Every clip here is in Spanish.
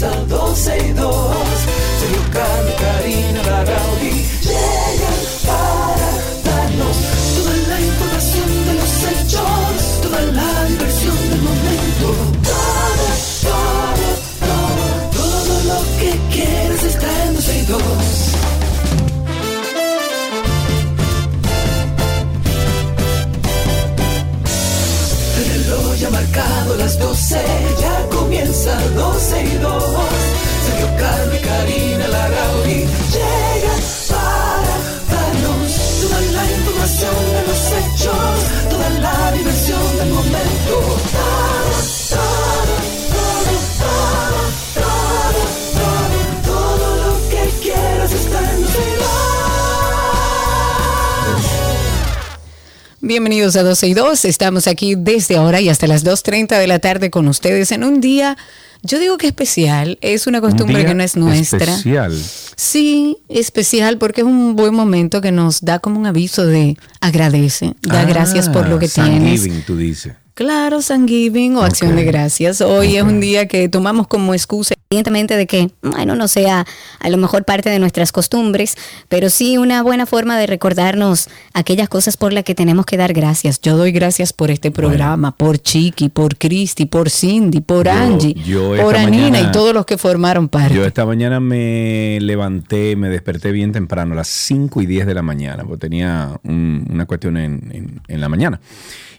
comienza 12 y comienza 12 y 2. Sergio Carlos y Karina Larrauri llegan para darnos toda la información de los hechos, toda la diversión del momento. Bienvenidos a 12 y 2. Estamos aquí desde ahora y hasta las 2.30 de la tarde con ustedes en un día, yo digo que especial, es una costumbre Un día que no es nuestra. Especial. Sí, especial porque es un buen momento que nos da como un aviso de agradece, da Ah, gracias por lo que tienes. Thanksgiving, tú dices. Claro, Thanksgiving o acción de gracias. Hoy es un día que tomamos como excusa. Evidentemente de que, bueno, no sea a lo mejor parte de nuestras costumbres, pero sí una buena forma de recordarnos aquellas cosas por las que tenemos que dar gracias. Yo doy gracias por este programa, por Chiqui, por Cristi, por Cindy, por Yo- Angie, yo por Anina mañana- y todos los que formaron parte. Yo esta mañana me levanté, me desperté bien temprano, a las 5 y 10 de la mañana, porque tenía un- una cuestión en, en- en la mañana.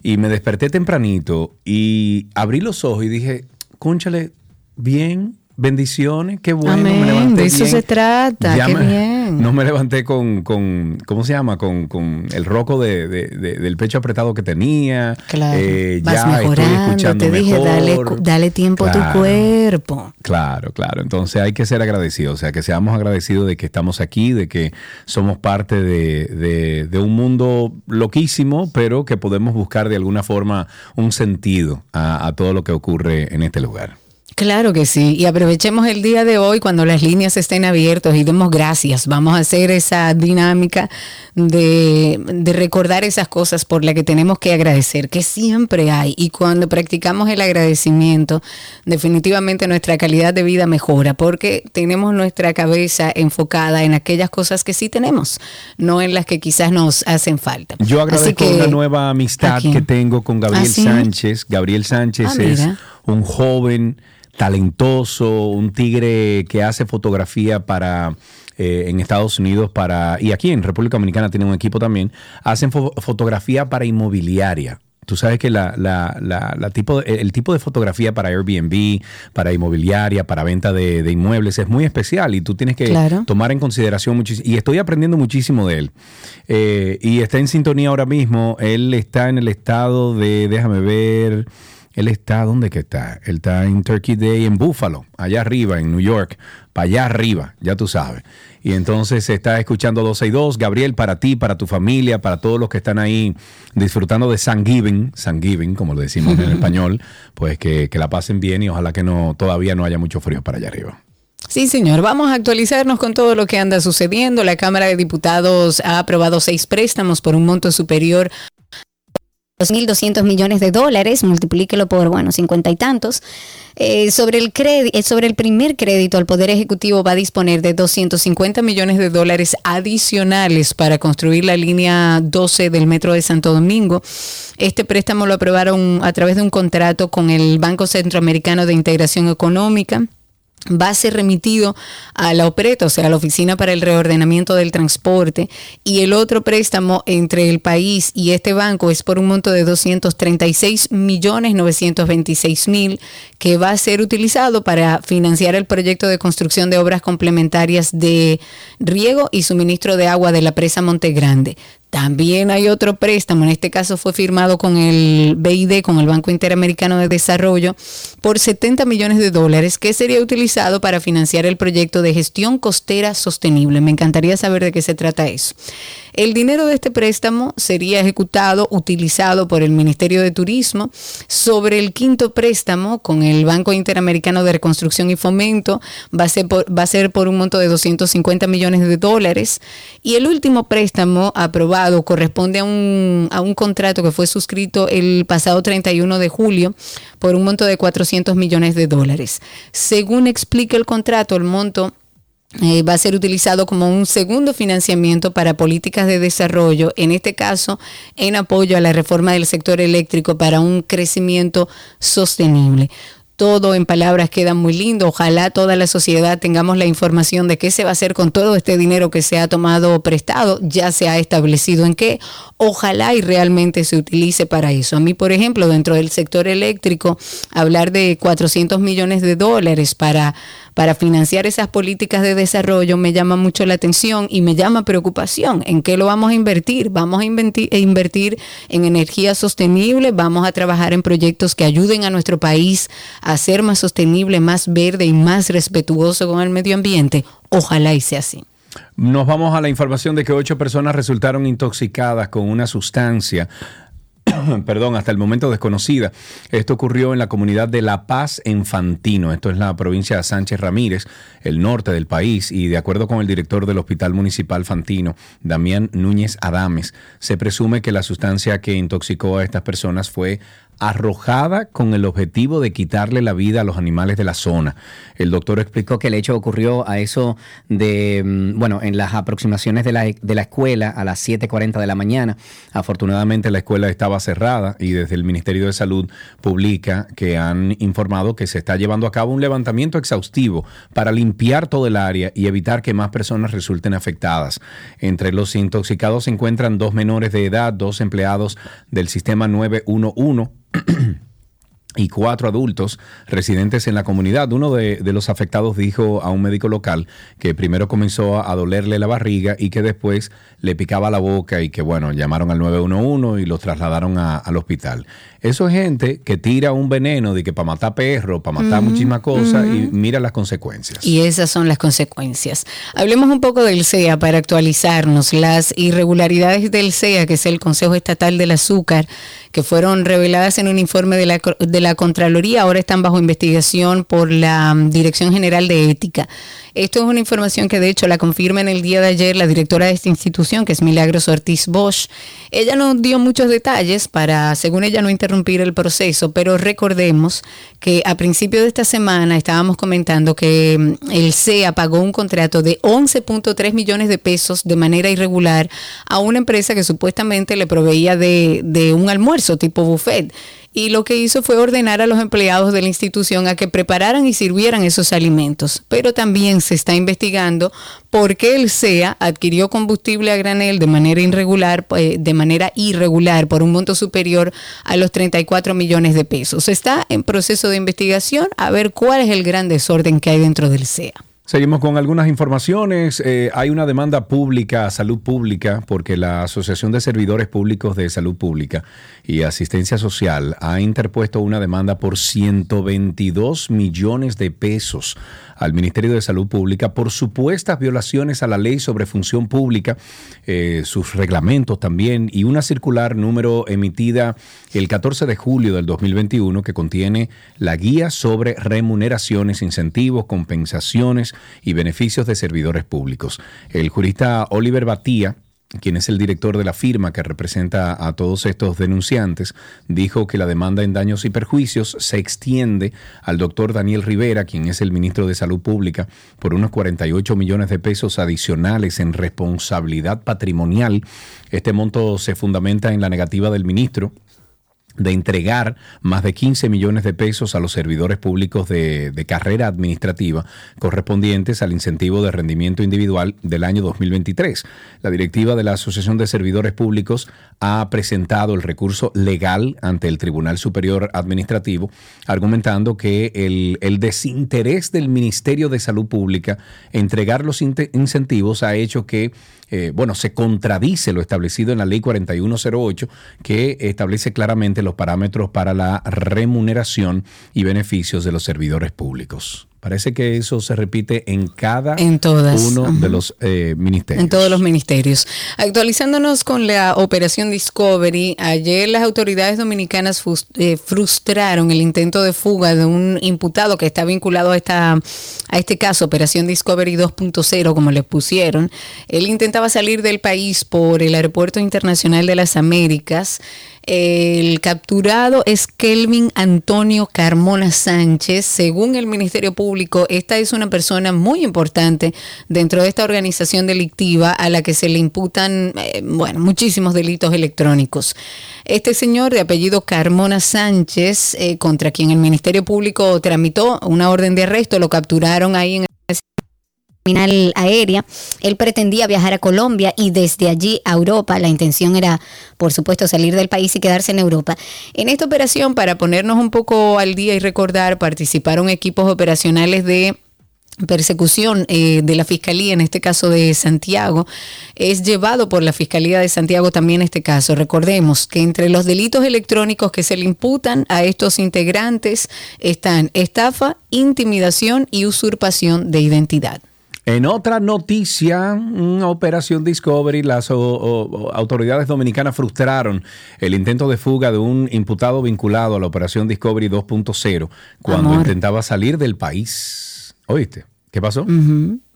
Y me desperté tempranito y abrí los ojos y dije, cónchale, bien, bendiciones, qué bueno. Amén, me levanté de eso bien". se trata, qué bien. No me levanté con, con, ¿cómo se llama? Con, con el roco de, de- de- del pecho apretado que tenía. Claro, Eh, vas ya estoy mejorando, escuchando te dije, dale, mejor. dale tiempo a tu cuerpo. Claro, claro. Entonces hay que ser agradecidos, o sea, que seamos agradecidos de que estamos aquí, de que somos parte de, de- de un mundo loquísimo, pero que podemos buscar de alguna forma un sentido a, a todo lo que ocurre en este lugar. Claro que sí, y aprovechemos el día de hoy cuando las líneas estén abiertas y demos gracias. Vamos a hacer esa dinámica de, de recordar esas cosas por las que tenemos que agradecer, que siempre hay. Y cuando practicamos el agradecimiento, definitivamente nuestra calidad de vida mejora porque tenemos nuestra cabeza enfocada en aquellas cosas que sí tenemos, no en las que quizás nos hacen falta. Yo agradezco que- una nueva amistad que tengo con Gabriel ¿Ah, sí? Sánchez. Gabriel Sánchez Ah, es un joven talentoso, un tigre que hace fotografía para eh, en Estados Unidos para y aquí en República Dominicana tiene un equipo también. Hacen fo- fotografía para inmobiliaria. Tú sabes que la, la- la- la tipo, de- el tipo de fotografía para Airbnb, para inmobiliaria, para venta de, de inmuebles es muy especial y tú tienes que Claro. tomar en consideración muchísimo. Y estoy aprendiendo muchísimo de él. Eh, y está en sintonía ahora mismo. Él está en el estado de, déjame ver, él está, ¿dónde que está? Él está en Turkey Day, en Buffalo, allá arriba, en New York, para allá arriba, ya tú sabes. Y entonces se está escuchando 12 y 2. Gabriel, para ti, para tu familia, para todos los que están ahí disfrutando de Thanksgiving, Thanksgiving, como lo decimos en español, pues que, que la pasen bien y ojalá que no todavía no haya mucho frío para allá arriba. Sí, señor. Vamos a actualizarnos con todo lo que anda sucediendo. La Cámara de Diputados ha aprobado seis préstamos por un monto superior 2.200 millones de dólares, multiplíquelo por, bueno, cincuenta y tantos. Eh, sobre, el crédito, sobre el primer crédito, el Poder Ejecutivo va a disponer de 250 millones de dólares adicionales para construir la línea 12 del Metro de Santo Domingo. Este préstamo lo aprobaron a través de un contrato con el Banco Centroamericano de Integración Económica va a ser remitido a la OPRETA, o sea, a la Oficina para el Reordenamiento del Transporte, y el otro préstamo entre el país y este banco es por un monto de 236 millones 926 mil, que va a ser utilizado para financiar el proyecto de construcción de obras complementarias de riego y suministro de agua de la presa Monte Grande. También hay otro préstamo, en este caso fue firmado con el BID, con el Banco Interamericano de Desarrollo, por 70 millones de dólares, que sería utilizado para financiar el proyecto de gestión costera sostenible. Me encantaría saber de qué se trata eso. El dinero de este préstamo sería ejecutado, utilizado por el Ministerio de Turismo sobre el quinto préstamo con el Banco Interamericano de Reconstrucción y Fomento. Va a ser por, un monto de 250 millones de dólares. Y el último préstamo aprobado aprobado corresponde a un, a un contrato que fue suscrito el pasado 31 de julio por un monto de 400 millones de dólares. Según explica el contrato, el monto eh, va a ser utilizado como un segundo financiamiento para políticas de desarrollo, en este caso en apoyo a la reforma del sector eléctrico para un crecimiento sostenible todo en palabras queda muy lindo. Ojalá toda la sociedad tengamos la información de qué se va a hacer con todo este dinero que se ha tomado prestado, ya se ha establecido en qué. Ojalá y realmente se utilice para eso. A mí, por ejemplo, dentro del sector eléctrico, hablar de 400 millones de dólares para para financiar esas políticas de desarrollo me llama mucho la atención y me llama preocupación. ¿En qué lo vamos a invertir? Vamos a invertir, en energía sostenible, vamos a trabajar en proyectos que ayuden a nuestro país a ser más sostenible, más verde y más respetuoso con el medio ambiente. Ojalá y sea así. Nos vamos a la información de que ocho personas resultaron intoxicadas con una sustancia perdón, hasta el momento desconocida. Esto ocurrió en la comunidad de La Paz en Fantino. Esto es la provincia de Sánchez Ramírez, el norte del país. Y de acuerdo con el director del Hospital Municipal Fantino, Damián Núñez Adames, se presume que la sustancia que intoxicó a estas personas fue arrojada con el objetivo de quitarle la vida a los animales de la zona. El doctor explicó que el hecho ocurrió a eso de, mm, bueno, en las aproximaciones de la, de la escuela a las 7.40 de la mañana. Afortunadamente la escuela estaba cerrada y desde el Ministerio de Salud publica que han informado que se está llevando a cabo un levantamiento exhaustivo para limpiar todo el área y evitar que más personas resulten afectadas. Entre los intoxicados se encuentran dos menores de edad, dos empleados del sistema 911 y cuatro adultos residentes en la comunidad. Uno de, los afectados dijo a un médico local que primero comenzó a dolerle la barriga y que después le picaba la boca y que, bueno, llamaron al 911 y los trasladaron al hospital. Eso es gente que tira un veneno de que para matar perros, para matar muchísimas cosas y mira las consecuencias. Y esas son las consecuencias. Hablemos un poco del CEA para actualizarnos. Las irregularidades del CEA, que es el Consejo Estatal del Azúcar, que fueron reveladas en un informe de la, de la Contraloría, ahora están bajo investigación por la mm, Dirección General de Ética. Esto es una información que de hecho la confirma en el día de ayer la directora de esta institución, que es Milagros Ortiz Bosch. Ella no dio muchos detalles para, según ella, no interrumpir el proceso, pero recordemos que a principio de esta semana estábamos comentando que mm, el CEA pagó un contrato de 11.3 millones de pesos de manera irregular a una empresa que supuestamente le proveía de, de un almuerzo tipo buffet y lo que hizo fue ordenar a los empleados de la institución a que prepararan y sirvieran esos alimentos. Pero también se está investigando por qué el CEA adquirió combustible a granel de manera irregular, eh, de manera irregular por un monto superior a los 34 millones de pesos. Está en proceso de investigación a ver cuál es el gran desorden que hay dentro del CEA. Seguimos con algunas informaciones. Eh, hay una demanda pública a salud pública porque la Asociación de Servidores Públicos de Salud Pública y Asistencia Social ha interpuesto una demanda por 122 millones de pesos al Ministerio de Salud Pública por supuestas violaciones a la ley sobre función pública, eh, sus reglamentos también, y una circular número emitida el 14 de julio del 2021 que contiene la guía sobre remuneraciones, incentivos, compensaciones y beneficios de servidores públicos. El jurista Oliver Batía quien es el director de la firma que representa a todos estos denunciantes, dijo que la demanda en daños y perjuicios se extiende al doctor Daniel Rivera, quien es el ministro de Salud Pública, por unos 48 millones de pesos adicionales en responsabilidad patrimonial. Este monto se fundamenta en la negativa del ministro de entregar más de 15 millones de pesos a los servidores públicos de, carrera administrativa correspondientes al incentivo de rendimiento individual del año 2023. La directiva de la Asociación de Servidores Públicos ha presentado el recurso legal ante el Tribunal Superior Administrativo, argumentando que el, el desinterés del Ministerio de Salud Pública entregar los incentivos ha hecho que eh, bueno, se contradice lo establecido en la ley 4108, que establece claramente los parámetros para la remuneración y beneficios de los servidores públicos. Parece que eso se repite en cada En todas. uno de los eh, ministerios. En todos los ministerios. Actualizándonos con la operación Discovery, ayer las autoridades dominicanas eh, frustraron el intento de fuga de un imputado que está vinculado a esta a este caso, Operación Discovery 2.0, como le pusieron. Él intentaba salir del país por el Aeropuerto Internacional de las Américas. El capturado es Kelvin Antonio Carmona Sánchez. Según el Ministerio Público, esta es una persona muy importante dentro de esta organización delictiva a la que se le imputan, eh, bueno, muchísimos delitos electrónicos. Este señor de apellido Carmona Sánchez, eh, contra quien el Ministerio Público tramitó una orden de arresto, lo capturaron ahí en terminal aérea. Él pretendía viajar a Colombia y desde allí a Europa. La intención era, por supuesto, salir del país y quedarse en Europa. En esta operación, para ponernos un poco al día y recordar, participaron equipos operacionales de persecución eh, de la Fiscalía, en este caso de Santiago, es llevado por la Fiscalía de Santiago también este caso. Recordemos que entre los delitos electrónicos que se le imputan a estos integrantes están estafa, intimidación y usurpación de identidad. En otra noticia, una Operación Discovery, las o- o- autoridades dominicanas frustraron el intento de fuga de un imputado vinculado a la Operación Discovery 2.0 cuando Amor. intentaba salir del país. ¿Oíste? ¿Qué pasó?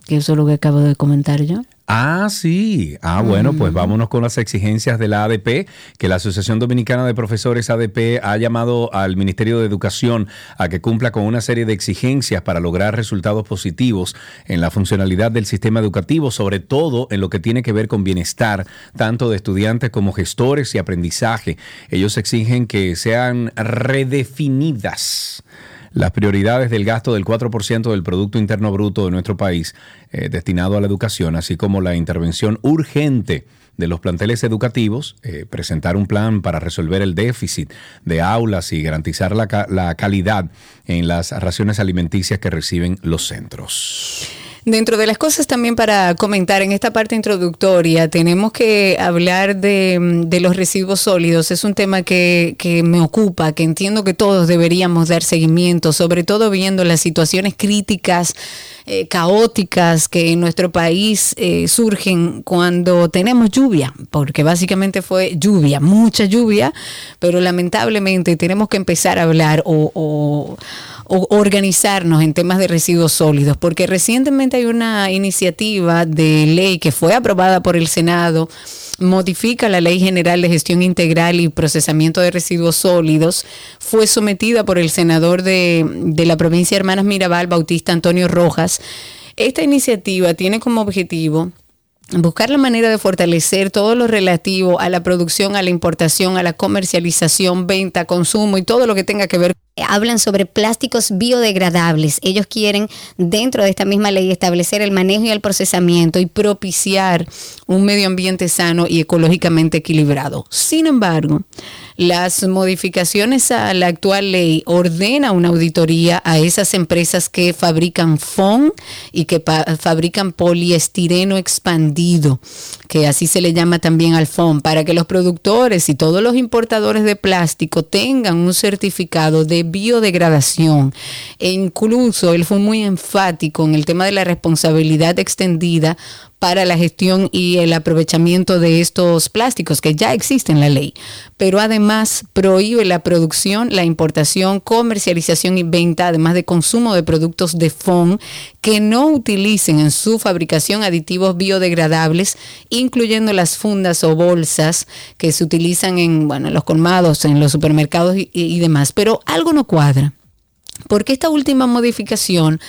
Que eso es lo que acabo de comentar yo. Ah, sí. Ah, bueno, pues vámonos con las exigencias de la ADP, que la Asociación Dominicana de Profesores ADP ha llamado al Ministerio de Educación a que cumpla con una serie de exigencias para lograr resultados positivos en la funcionalidad del sistema educativo, sobre todo en lo que tiene que ver con bienestar, tanto de estudiantes como gestores y aprendizaje. Ellos exigen que sean redefinidas las prioridades del gasto del 4% del Producto Interno Bruto de nuestro país eh, destinado a la educación, así como la intervención urgente de los planteles educativos, eh, presentar un plan para resolver el déficit de aulas y garantizar la, ca- la calidad en las raciones alimenticias que reciben los centros. Dentro de las cosas también para comentar en esta parte introductoria, tenemos que hablar de, de los residuos sólidos. Es un tema que, que me ocupa, que entiendo que todos deberíamos dar seguimiento, sobre todo viendo las situaciones críticas, eh, caóticas que en nuestro país eh, surgen cuando tenemos lluvia, porque básicamente fue lluvia, mucha lluvia, pero lamentablemente tenemos que empezar a hablar o- o organizarnos en temas de residuos sólidos, porque recientemente hay una iniciativa de ley que fue aprobada por el Senado, modifica la Ley General de Gestión Integral y Procesamiento de Residuos Sólidos, fue sometida por el senador de, de la provincia de Hermanas Mirabal, Bautista Antonio Rojas. Esta iniciativa tiene como objetivo buscar la manera de fortalecer todo lo relativo a la producción, a la importación, a la comercialización, venta, consumo y todo lo que tenga que ver hablan sobre plásticos biodegradables. Ellos quieren, dentro de esta misma ley, establecer el manejo y el procesamiento y propiciar un medio ambiente sano y ecológicamente equilibrado. Sin embargo, las modificaciones a la actual ley ordena una auditoría a esas empresas que fabrican FON y que fabrican poliestireno expandido, que así se le llama también al FON, para que los productores y todos los importadores de plástico tengan un certificado de biodegradación. E incluso él fue muy enfático en el tema de la responsabilidad extendida para la gestión y el aprovechamiento de estos plásticos que ya existen en la ley, pero además prohíbe la producción, la importación, comercialización y venta, además de consumo de productos de FON que no utilicen en su fabricación aditivos biodegradables, incluyendo las fundas o bolsas que se utilizan en, bueno, en los colmados, en los supermercados y, y demás. Pero algo no cuadra. Porque esta última modificación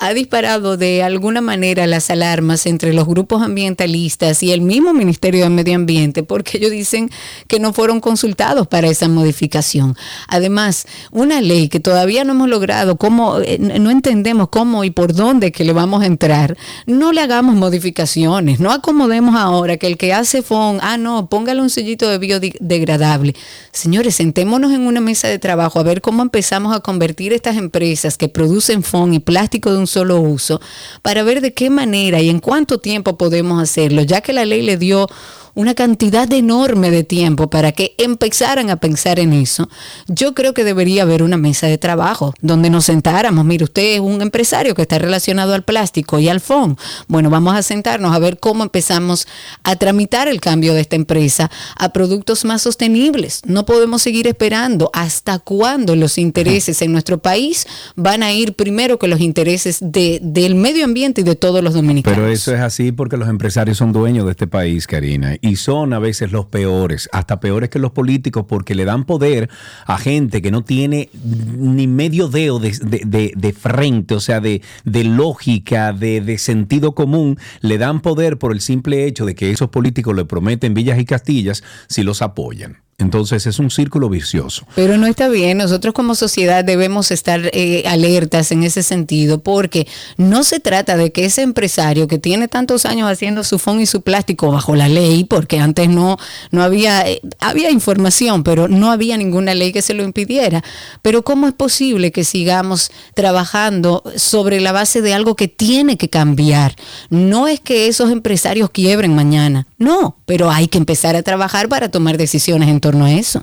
ha disparado de alguna manera las alarmas entre los grupos ambientalistas y el mismo Ministerio de Medio Ambiente, porque ellos dicen que no fueron consultados para esa modificación. Además, una ley que todavía no hemos logrado, cómo, eh, no entendemos cómo y por dónde que le vamos a entrar, no le hagamos modificaciones, no acomodemos ahora que el que hace FON, ah, no, póngale un sellito de biodegradable. Señores, sentémonos en una mesa de trabajo a ver cómo empezamos a convertir estas empresas que producen FON y plástico de un solo uso para ver de qué manera y en cuánto tiempo podemos hacerlo, ya que la ley le dio una cantidad enorme de tiempo para que empezaran a pensar en eso, yo creo que debería haber una mesa de trabajo donde nos sentáramos. Mire, usted es un empresario que está relacionado al plástico y al fondo. Bueno, vamos a sentarnos a ver cómo empezamos a tramitar el cambio de esta empresa a productos más sostenibles. No podemos seguir esperando hasta cuándo los intereses en nuestro país van a ir primero que los intereses de, del medio ambiente y de todos los dominicanos. Pero eso es así porque los empresarios son dueños de este país, Karina, y son a veces los peores, hasta peores que los políticos porque le dan poder a gente que no tiene ni medio dedo de, frente, o sea, de, lógica, de, sentido común, le dan poder por el simple hecho de que esos políticos le prometen villas y castillas si los apoyan. Entonces es un círculo vicioso. Pero no está bien, nosotros como sociedad debemos estar eh, alertas en ese sentido, porque no se trata de que ese empresario que tiene tantos años haciendo su fondo y su plástico bajo la ley, porque antes no, no había, eh, había información, pero no había ninguna ley que se lo impidiera. Pero ¿cómo es posible que sigamos trabajando sobre la base de algo que tiene que cambiar? No es que esos empresarios quiebren mañana, no, pero hay que empezar a trabajar para tomar decisiones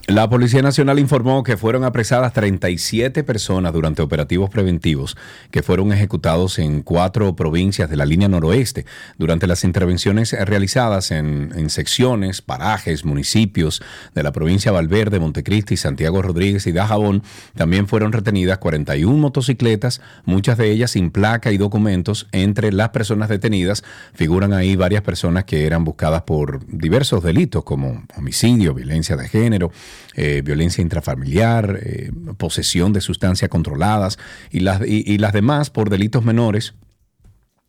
La Policía Nacional informó que fueron apresadas 37 personas durante operativos preventivos que fueron ejecutados en cuatro provincias de la línea noroeste. Durante las intervenciones realizadas en, en secciones, parajes, municipios de la provincia de Valverde, Montecristi, Santiago Rodríguez y Dajabón, también fueron retenidas 41 motocicletas, muchas de ellas sin placa y documentos. Entre las personas detenidas figuran ahí varias personas que eran buscadas por diversos delitos como homicidio, violencia de género eh, violencia intrafamiliar, eh, posesión de sustancias controladas y las, y, las demás por delitos menores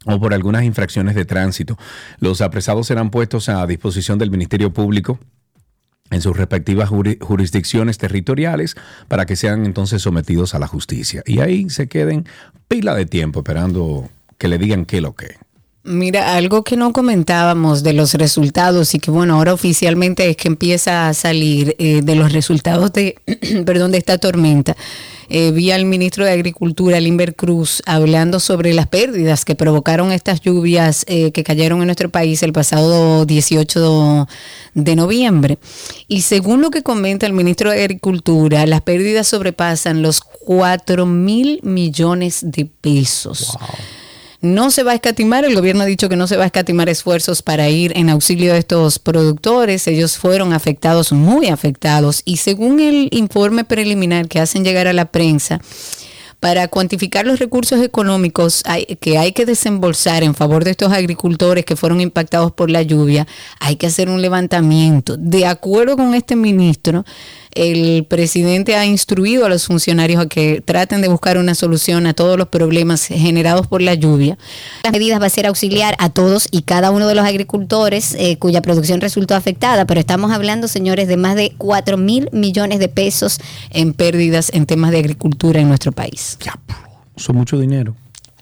o por algunas infracciones de tránsito. Los apresados serán puestos a disposición del Ministerio Público en sus respectivas jurisdicciones territoriales para que sean entonces sometidos a la justicia. Y ahí se queden pila de tiempo esperando que le digan qué lo que. Mira, algo que no comentábamos de los resultados y que bueno, ahora oficialmente es que empieza a salir eh, de los resultados de, perdón, de esta tormenta. Eh, vi al ministro de Agricultura, Limber Cruz, hablando sobre las pérdidas que provocaron estas lluvias eh, que cayeron en nuestro país el pasado 18 de noviembre. Y según lo que comenta el ministro de Agricultura, las pérdidas sobrepasan los 4 mil millones de pesos. No se va a escatimar, el gobierno ha dicho que no se va a escatimar esfuerzos para ir en auxilio de estos productores. Ellos fueron afectados, muy afectados, y según el informe preliminar que hacen llegar a la prensa, para cuantificar los recursos económicos que hay que desembolsar en favor de estos agricultores que fueron impactados por la lluvia, hay que hacer un levantamiento. De acuerdo con este ministro, el presidente ha instruido a los funcionarios a que traten de buscar una solución a todos los problemas generados por la lluvia. Las medidas va a ser auxiliar a todos y cada uno de los agricultores eh, cuya producción resultó afectada, pero estamos hablando, señores, de más de 4 mil millones de pesos en pérdidas en temas de agricultura en nuestro país. Ya, eso es mucho dinero.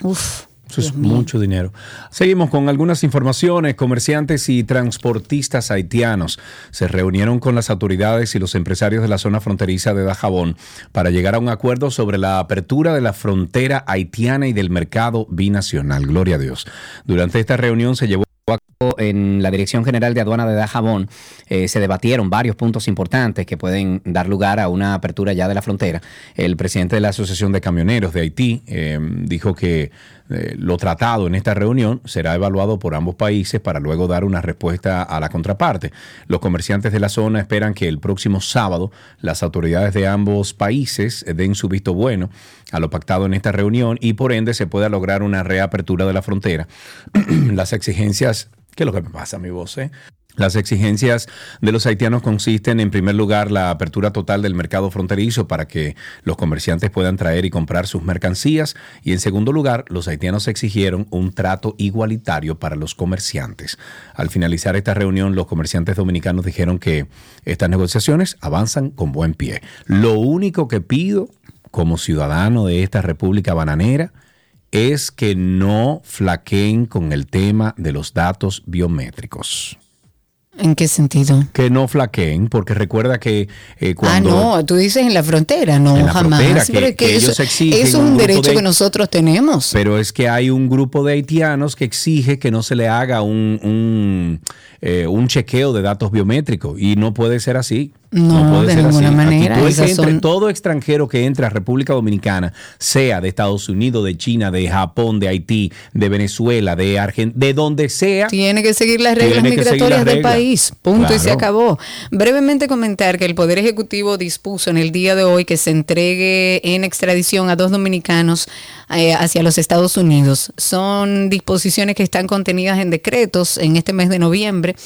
Uf. Eso es mucho dinero. Seguimos con algunas informaciones. Comerciantes y transportistas haitianos se reunieron con las autoridades y los empresarios de la zona fronteriza de Dajabón para llegar a un acuerdo sobre la apertura de la frontera haitiana y del mercado binacional. Gloria a Dios. Durante esta reunión se llevó en la Dirección General de Aduana de Dajabón eh, se debatieron varios puntos importantes que pueden dar lugar a una apertura ya de la frontera. El presidente de la Asociación de Camioneros de Haití eh, dijo que eh, lo tratado en esta reunión será evaluado por ambos países para luego dar una respuesta a la contraparte. Los comerciantes de la zona esperan que el próximo sábado las autoridades de ambos países den su visto bueno a lo pactado en esta reunión y por ende se pueda lograr una reapertura de la frontera. las exigencias, ¿qué es lo que me pasa, mi voz? Eh? Las exigencias de los haitianos consisten, en primer lugar, la apertura total del mercado fronterizo para que los comerciantes puedan traer y comprar sus mercancías y, en segundo lugar, los haitianos exigieron un trato igualitario para los comerciantes. Al finalizar esta reunión, los comerciantes dominicanos dijeron que estas negociaciones avanzan con buen pie. Lo único que pido como ciudadano de esta República Bananera es que no flaqueen con el tema de los datos biométricos. ¿En qué sentido? Que no flaqueen, porque recuerda que eh, cuando... Ah, no, tú dices en la frontera, no, En la jamás. frontera, que- Pero es que eso, ellos exigen eso es un derecho de- que nosotros tenemos. Pero es que hay un grupo de haitianos que exige que no se le haga un, un, eh, un chequeo de datos biométricos y no puede ser así. No, de ninguna manera, esas entre- son- todo extranjero que entre a República Dominicana, sea de Estados Unidos, de China, de Japón, de Haití, de Venezuela, de Argentina, de donde sea, Tiene que seguir las reglas migratorias las del país. Punto y se acabó. Brevemente comentar que el Poder Ejecutivo dispuso en el día de hoy que se entregue en extradición a dos dominicanos eh, hacia los Estados Unidos. Son disposiciones que están contenidas en decretos en este mes de noviembre.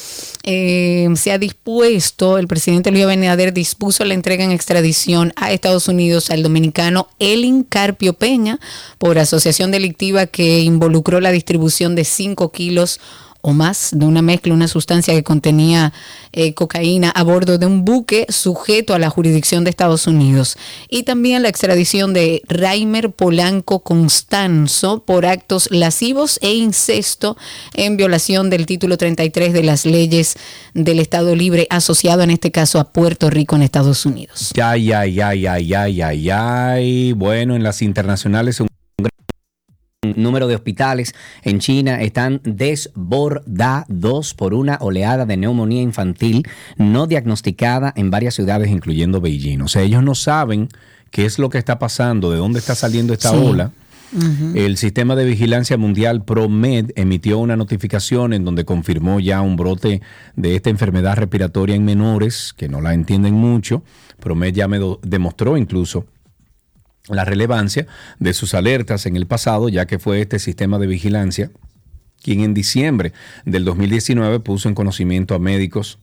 Eh, se ha dispuesto, el presidente Luis Abinader dispuso la entrega en extradición a Estados Unidos al dominicano Elin Carpio Peña por asociación delictiva que involucró la distribución de 5 kilos o más de una mezcla, una sustancia que contenía eh, cocaína a bordo de un buque sujeto a la jurisdicción de Estados Unidos. Y también la extradición de Raimer Polanco Constanzo por actos lascivos e incesto en violación del título 33 de las leyes del Estado Libre asociado en este caso a Puerto Rico en Estados Unidos. ya, ya, ya, ya, ya, ya, ya. Bueno, en las internacionales un número de hospitales en China están desbordados por una oleada de neumonía infantil no diagnosticada en varias ciudades, incluyendo Beijing. O sea, ellos no saben qué es lo que está pasando, de dónde está saliendo esta Sí. ola. El sistema de vigilancia mundial ProMed emitió una notificación en donde confirmó ya un brote de esta enfermedad respiratoria en menores que no la entienden mucho. ProMed ya me demostró incluso la relevancia de sus alertas en el pasado, ya que fue este sistema de vigilancia quien en diciembre del 2019 puso en conocimiento a médicos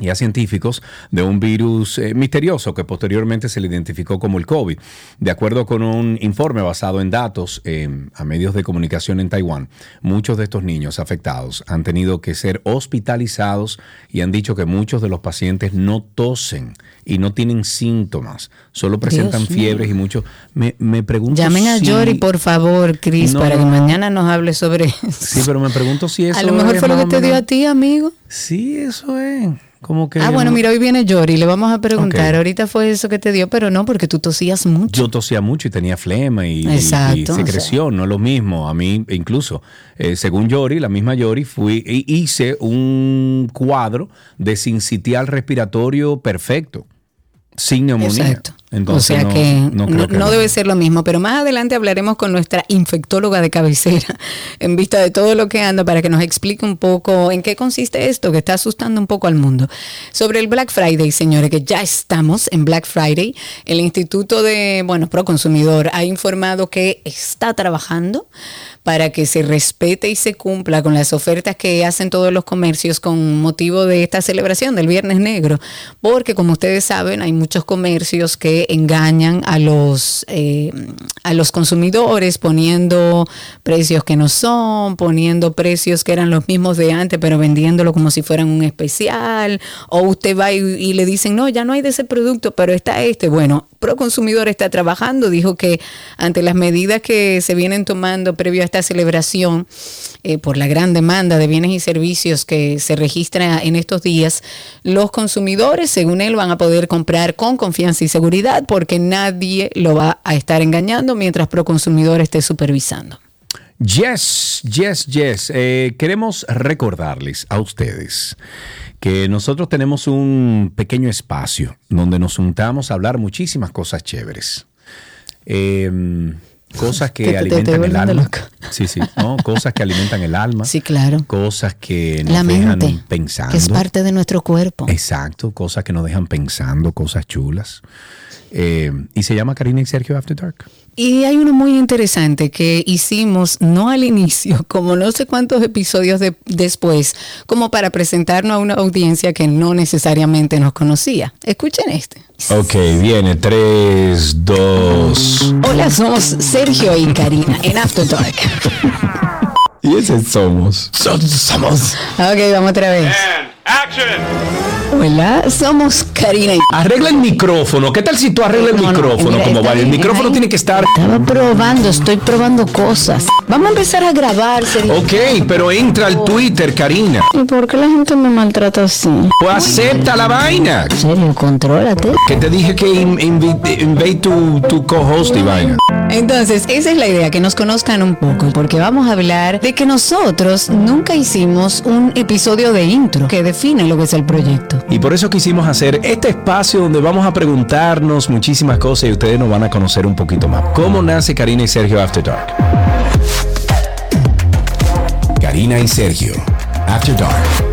y a científicos de un virus eh, misterioso que posteriormente se le identificó como el COVID. De acuerdo con un informe basado en datos eh, a medios de comunicación en Taiwán, muchos de estos niños afectados han tenido que ser hospitalizados y han dicho que muchos de los pacientes no tosen y no tienen síntomas, solo presentan fiebres y muchos... Me, me pregunto Llamen a Yori, por favor, Cris, No, para que no. mañana nos hable sobre eso. Sí, pero me pregunto si eso a lo mejor es fue lo que te dio a ti, amigo. Sí, eso es. Como que Ah, bueno, no- mira, hoy viene Yori, le vamos a preguntar. Ok. Ahorita fue eso que te dio, pero no, porque tú tosías mucho. Yo tosía mucho y tenía flema y, Exacto, y o secreción, no es lo mismo. A mí, incluso, eh, según Yori, la misma Yori, fui hice un cuadro de sincitial respiratorio perfecto, sin neumonía. Exacto. Entonces, o sea no, que no que no debe ser lo mismo, pero más adelante hablaremos con nuestra infectóloga de cabecera en vista de todo lo que anda para que nos explique un poco en qué consiste esto que está asustando un poco al mundo. Sobre el Black Friday, señores, que ya estamos en Black Friday, el Instituto de, bueno, Proconsumidor ha informado que está trabajando para que se respete y se cumpla con las ofertas que hacen todos los comercios con motivo de esta celebración del Viernes Negro, porque como ustedes saben, hay muchos comercios que engañan a los, eh, a los consumidores poniendo precios que no son, poniendo precios que eran los mismos de antes, pero vendiéndolo como si fueran un especial, o usted va y, y le dicen, no, ya no hay de ese producto, pero está este. Bueno, Proconsumidor está trabajando, dijo que ante las medidas que se vienen tomando previo a esta celebración, eh, por la gran demanda de bienes y servicios que se registra en estos días, los consumidores, según él, van a poder comprar con confianza y seguridad porque nadie lo va a estar engañando mientras Proconsumidor esté supervisando. Yes, yes, yes. Eh, queremos recordarles a ustedes que nosotros tenemos un pequeño espacio donde nos juntamos a hablar muchísimas cosas chéveres. Eh, cosas que te- te alimentan el alma. Sí, sí. ¿no? Cosas que alimentan el alma. Sí, claro. Cosas que nos La dejan mente, pensando. que es parte de nuestro cuerpo. Exacto, cosas que nos dejan pensando, cosas chulas. Eh, y se llama Karina y Sergio After Dark. Y hay uno muy interesante que hicimos no al inicio, como no sé cuántos episodios de- después, como para presentarnos a una audiencia que no necesariamente nos conocía. Escuchen este. Ok, viene 3, 2. Hola, somos Sergio y Karina en After Dark. Y ese somos. somos. Ok, vamos otra vez. Hola, somos Karina y... Arregla el micrófono. ¿Qué tal si tú arreglas el No, no, micrófono mira, como vale? El micrófono ahí. tiene que estar. Estaba probando, estoy probando cosas. Vamos a empezar a grabar. sería- Ok, pero entra al Twitter, Karina. ¿Y por qué la gente me maltrata así? Pues acepta la vaina. En serio, contrólate. Que te dije que invade tu, tu co-host y vaina. Entonces, esa es la idea, que nos conozcan un poco, porque vamos a hablar de que nosotros nunca hicimos un episodio de intro que define lo que es el proyecto. Y por eso quisimos hacer este espacio donde vamos a preguntarnos muchísimas cosas y ustedes nos van a conocer un poquito más. ¿Cómo nace Karina y Sergio After Dark? Karina y Sergio After Dark.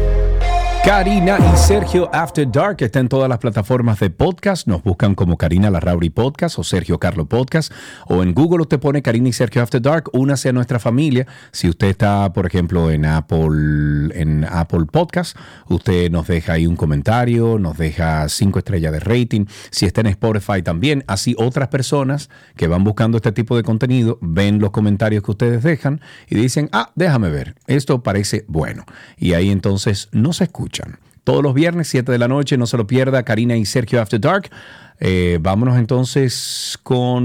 Karina y Sergio After Dark está en todas las plataformas de podcast. Nos buscan como Karina Larrauri Podcast o Sergio Carlo Podcast. O en Google usted pone Karina y Sergio After Dark. Únase a nuestra familia. Si usted está, por ejemplo, en Apple, en Apple Podcast, usted nos deja ahí un comentario, nos deja cinco estrellas de rating. Si está en Spotify también, así otras personas que van buscando este tipo de contenido ven los comentarios que ustedes dejan y dicen, ah, déjame ver, esto parece bueno. Y ahí entonces nos escuchan. Todos los viernes, 7 de la noche, no se lo pierda, Karina y Sergio After Dark. Eh, vámonos entonces con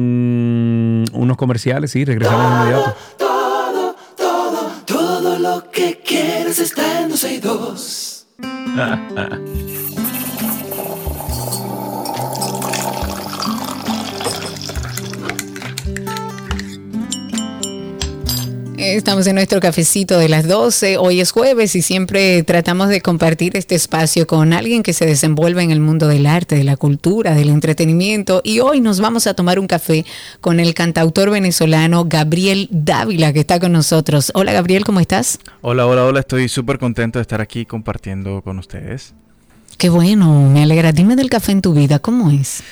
unos comerciales y regresamos de inmediato. Todo, todo, todo lo que quieres está en 12 y 2. Estamos en nuestro cafecito de las 12. Hoy es jueves y siempre tratamos de compartir este espacio con alguien que se desenvuelve en el mundo del arte, de la cultura, del entretenimiento. Y hoy nos vamos a tomar un café con el cantautor venezolano Gabriel Dávila, que está con nosotros. Hola Gabriel, ¿cómo estás? Hola, hola, hola, estoy súper contento de estar aquí compartiendo con ustedes. Qué bueno, me alegra. Dime del café en tu vida, ¿cómo es?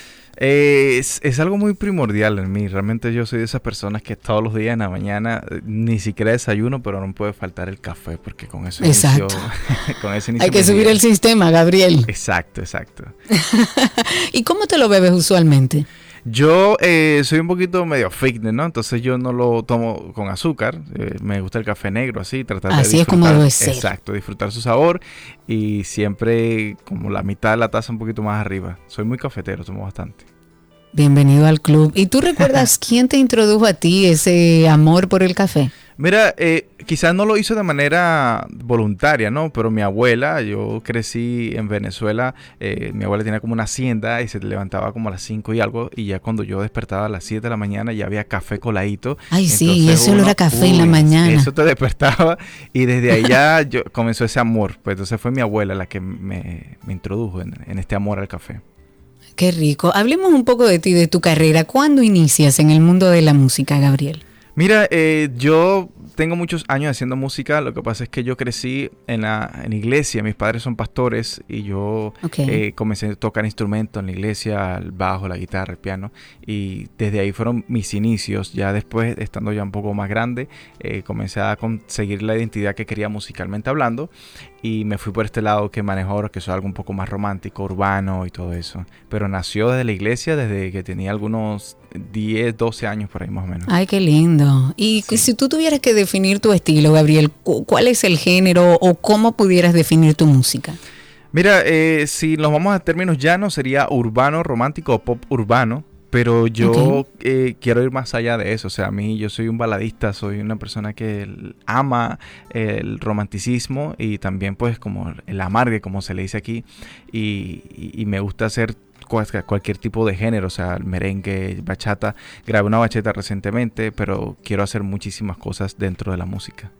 Eh, es, es algo muy primordial en mí, realmente yo soy de esas personas que todos los días en la mañana eh, ni siquiera desayuno, pero no puede faltar el café porque con eso inicio, Exacto. con eso inicio Hay que subir día. el sistema, Gabriel. Exacto, exacto. ¿Y cómo te lo bebes usualmente? Yo eh, soy un poquito medio fitness, ¿no? Entonces yo no lo tomo con azúcar. eh, me gusta el café negro, así, tratar de Así es como debe ser. Exacto, disfrutar su sabor y siempre como la mitad de la taza un poquito más arriba. Soy muy cafetero, tomo bastante. Bienvenido al club. ¿Y tú recuerdas quién te introdujo a ti ese amor por el café? Mira, eh, quizás no lo hizo de manera voluntaria, ¿no? Pero mi abuela, yo crecí en Venezuela, eh, mi abuela tenía como una hacienda y se levantaba como a las 5 y algo, y ya cuando yo despertaba a las 7 de la mañana ya había café coladito. Ay, sí, Entonces olor uno- a café en la mañana. Eso te despertaba y desde ahí ya yo, comenzó ese amor. Pues entonces fue mi abuela la que me, me introdujo en, en este amor al café. Qué rico. Hablemos un poco de ti, de tu carrera. ¿Cuándo inicias en el mundo de la música, Gabriel? Mira, eh, yo tengo muchos años haciendo música. Lo que pasa es que yo crecí en la en iglesia. Mis padres son pastores y yo eh, comencé a tocar instrumentos en la iglesia, el bajo, la guitarra, el piano. Y desde ahí fueron mis inicios. Ya después, estando ya un poco más grande, eh, comencé a conseguir la identidad que quería musicalmente hablando. Y me fui por este lado que manejo ahora, que es algo un poco más romántico, urbano y todo eso. Pero nació desde la iglesia desde que tenía algunos 10, 12 años por ahí más o menos. Ay, qué lindo. Y si tú tuvieras que definir tu estilo, Gabriel, cu- ¿cuál es el género o cómo pudieras definir tu música? Mira, eh, si nos vamos a términos llanos, sería urbano, romántico o pop urbano. Pero yo eh, quiero ir más allá de eso. O sea, a mí yo soy un baladista, soy una persona que ama el romanticismo y también pues como el amargue, como se le dice aquí. Y, y- y me gusta hacer cualquier tipo de género, o sea, merengue, bachata. Grabé una bachata recientemente, pero quiero hacer muchísimas cosas dentro de la música.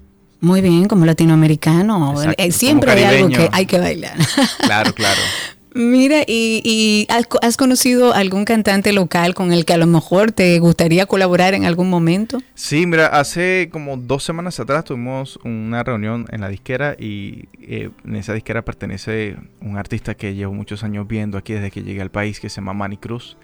Muy bien, como latinoamericano. Exacto, eh, siempre como hay algo que hay que bailar. Claro, claro. Mira, y, y has, co- has conocido algún cantante local con el que a lo mejor te gustaría colaborar en algún momento? Sí, mira, hace como dos semanas atrás tuvimos una reunión en la disquera y eh, en esa disquera pertenece un artista que llevo muchos años viendo aquí desde que llegué al país que se llama Manny Cruz,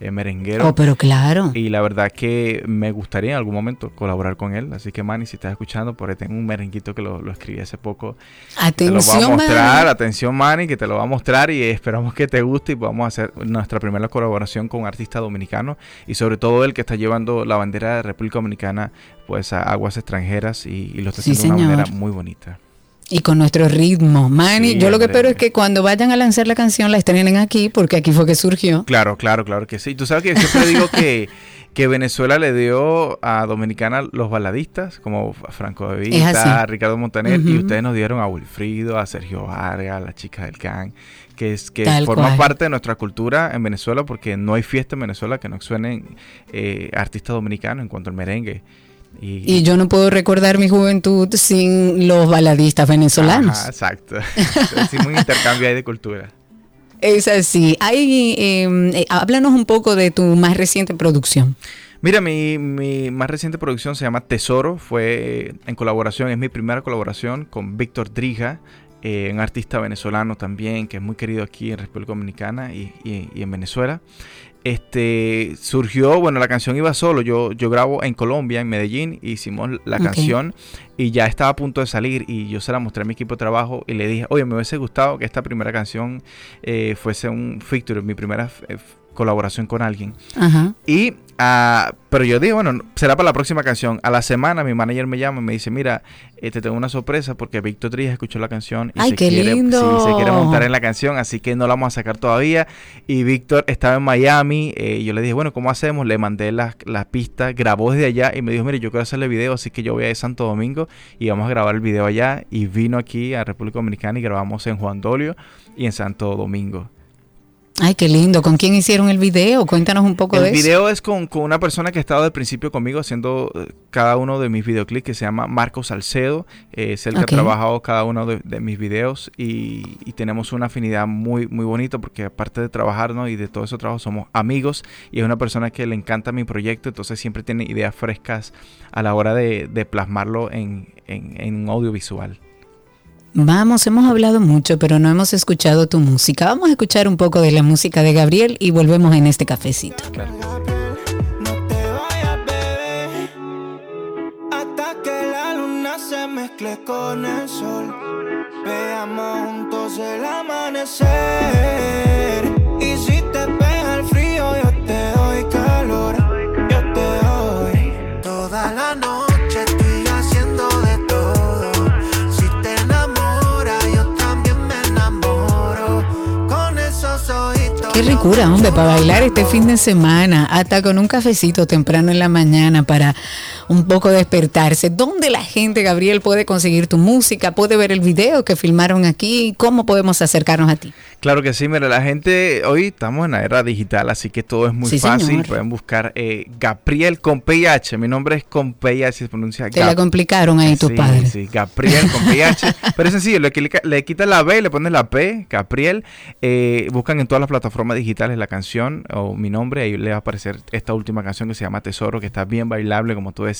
eh, merenguero. Oh, pero claro. Y la verdad que me gustaría en algún momento colaborar con él. Así que Manny, si estás escuchando, por ahí tengo un merenguito que lo, lo escribí hace poco. Te lo voy a Atención, mostrar, Manny. atención Manny, que te lo va a mostrar y esperamos que te guste y podamos hacer nuestra primera colaboración con un artista dominicano y sobre todo el que está llevando la bandera de República Dominicana pues a aguas extranjeras y, y lo está Sí, haciendo de una manera muy bonita. Y con nuestro ritmo. Manny, Sí, yo lo que espero es que cuando vayan a lanzar la canción la estrenen aquí, porque aquí fue que surgió. Claro, claro, claro que sí. Tú sabes que yo siempre digo que, que Venezuela le dio a Dominicana los baladistas, como Franco De. Vita, Ricardo Montaner, y ustedes nos dieron a Wilfrido, a Sergio Vargas, a la chica del can, que es que Tal forma cual. parte de nuestra cultura en Venezuela, porque no hay fiesta en Venezuela que no suenen eh, artistas dominicanos en cuanto al merengue. Y, Y yo no puedo recordar mi juventud sin los baladistas venezolanos. Ajá, exacto. Hicimos un intercambio ahí de cultura. Es así. Hay, eh, eh, háblanos un poco de tu más reciente producción. Mira, mi, mi más reciente producción se llama Tesoro, fue en colaboración, es mi primera colaboración con Víctor Drija, eh, un artista venezolano también que es muy querido aquí en República Dominicana y, y- y en Venezuela. Este surgió, bueno, la canción iba solo. Yo, yo grabo en Colombia, en Medellín, hicimos la canción y ya estaba a punto de salir. Y yo se la mostré a mi equipo de trabajo y le dije, oye, me hubiese gustado que esta primera canción eh, fuese un feature, mi primera eh, colaboración con alguien. Ajá. Y, ah, pero yo dije, bueno, será para la próxima canción. A la semana mi manager me llama y me dice, mira, eh, te tengo una sorpresa porque Víctor Trías escuchó la canción y ¡Ay, se, qué quiere, lindo! sí, se quiere montar en la canción, así que no la vamos a sacar todavía. Y Víctor estaba en Miami, eh, yo le dije, bueno, ¿cómo hacemos? Le mandé las las pistas, grabó desde allá y me dijo, mire, yo quiero hacerle video, así que yo voy a ir a Santo Domingo y vamos a grabar el video allá. Y vino aquí a República Dominicana y grabamos en Juan Dolio y en Santo Domingo. Ay, qué lindo. ¿Con quién hicieron el video? Cuéntanos un poco de El eso. video es con, con una persona que ha estado al principio conmigo haciendo eh, cada uno de mis videoclips que se llama Marcos Salcedo. Eh, es el que ha trabajado cada uno de, de mis videos y, y tenemos una afinidad muy, muy bonita porque aparte de trabajar ¿no? y de todo ese trabajo somos amigos y es una persona que le encanta mi proyecto, entonces siempre tiene ideas frescas a la hora de, de plasmarlo en, en, en un audiovisual. Vamos, hemos hablado mucho, pero no hemos escuchado tu música. Vamos a escuchar un poco de la música de Gabriel y volvemos en este cafecito. No te vayas, bebé, hasta que la luna se mezcle con el sol. Veamos juntos el amanecer. Qué ricura, hombre, para bailar este fin de semana, hasta con un cafecito temprano en la mañana para un poco despertarse. ¿Dónde la gente, Gabriel, puede conseguir tu música? ¿Puede ver el video que filmaron aquí? ¿Cómo podemos acercarnos a ti? Claro que sí, mira, la gente, hoy estamos en la era digital, así que todo es muy Sí, fácil. señor. Pueden buscar eh, Gabriel con PH. Mi nombre es con PH, se pronuncia Te la complicaron ahí tus sí, padres. Sí, Gabriel con PH. Pero es sencillo, le, le quitas la B, le pones la P, Gabriel. eh, buscan en todas las plataformas digitales la canción o mi nombre, ahí le va a aparecer esta última canción que se llama Tesoro, que está bien bailable, como tú decías.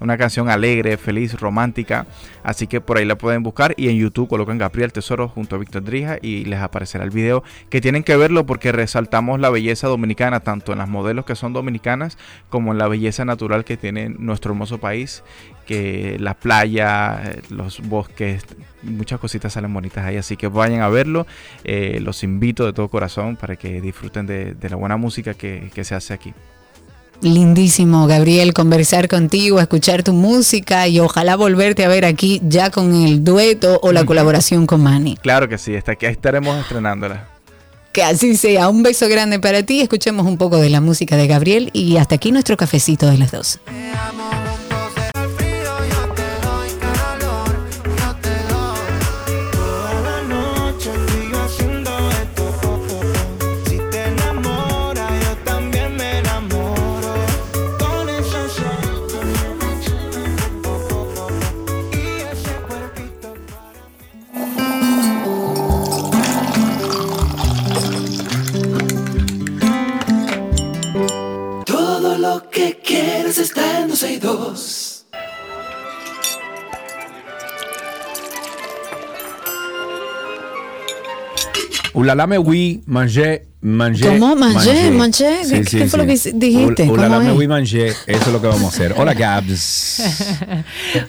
Una canción alegre, feliz, romántica. Así que por ahí la pueden buscar. Y en YouTube colocan Gabriel Tesoro junto a Víctor Drija y les aparecerá el video. Que tienen que verlo porque resaltamos la belleza dominicana, tanto en las modelos que son dominicanas, como en la belleza natural que tiene nuestro hermoso país que la playa, los bosques, muchas cositas salen bonitas ahí, así que vayan a verlo. Eh, los invito de todo corazón para que disfruten de, la buena música que se hace aquí. Lindísimo, Gabriel, conversar contigo, escuchar tu música y ojalá volverte a ver aquí ya con el dueto o la colaboración con Manny. Claro que sí, hasta aquí estaremos estrenándola. Que así sea. Un beso grande para ti. Escuchemos un poco de la música de Gabriel y hasta aquí nuestro cafecito de las dos. Lo que quieres está en 262. Ulala me oui, manger. ¿Cómo? Manger, manger. ¿Qué- qué fue lo que dijiste? ¿Cómo me es? oui, manger. Eso es lo que vamos a hacer. Hola, Gabs.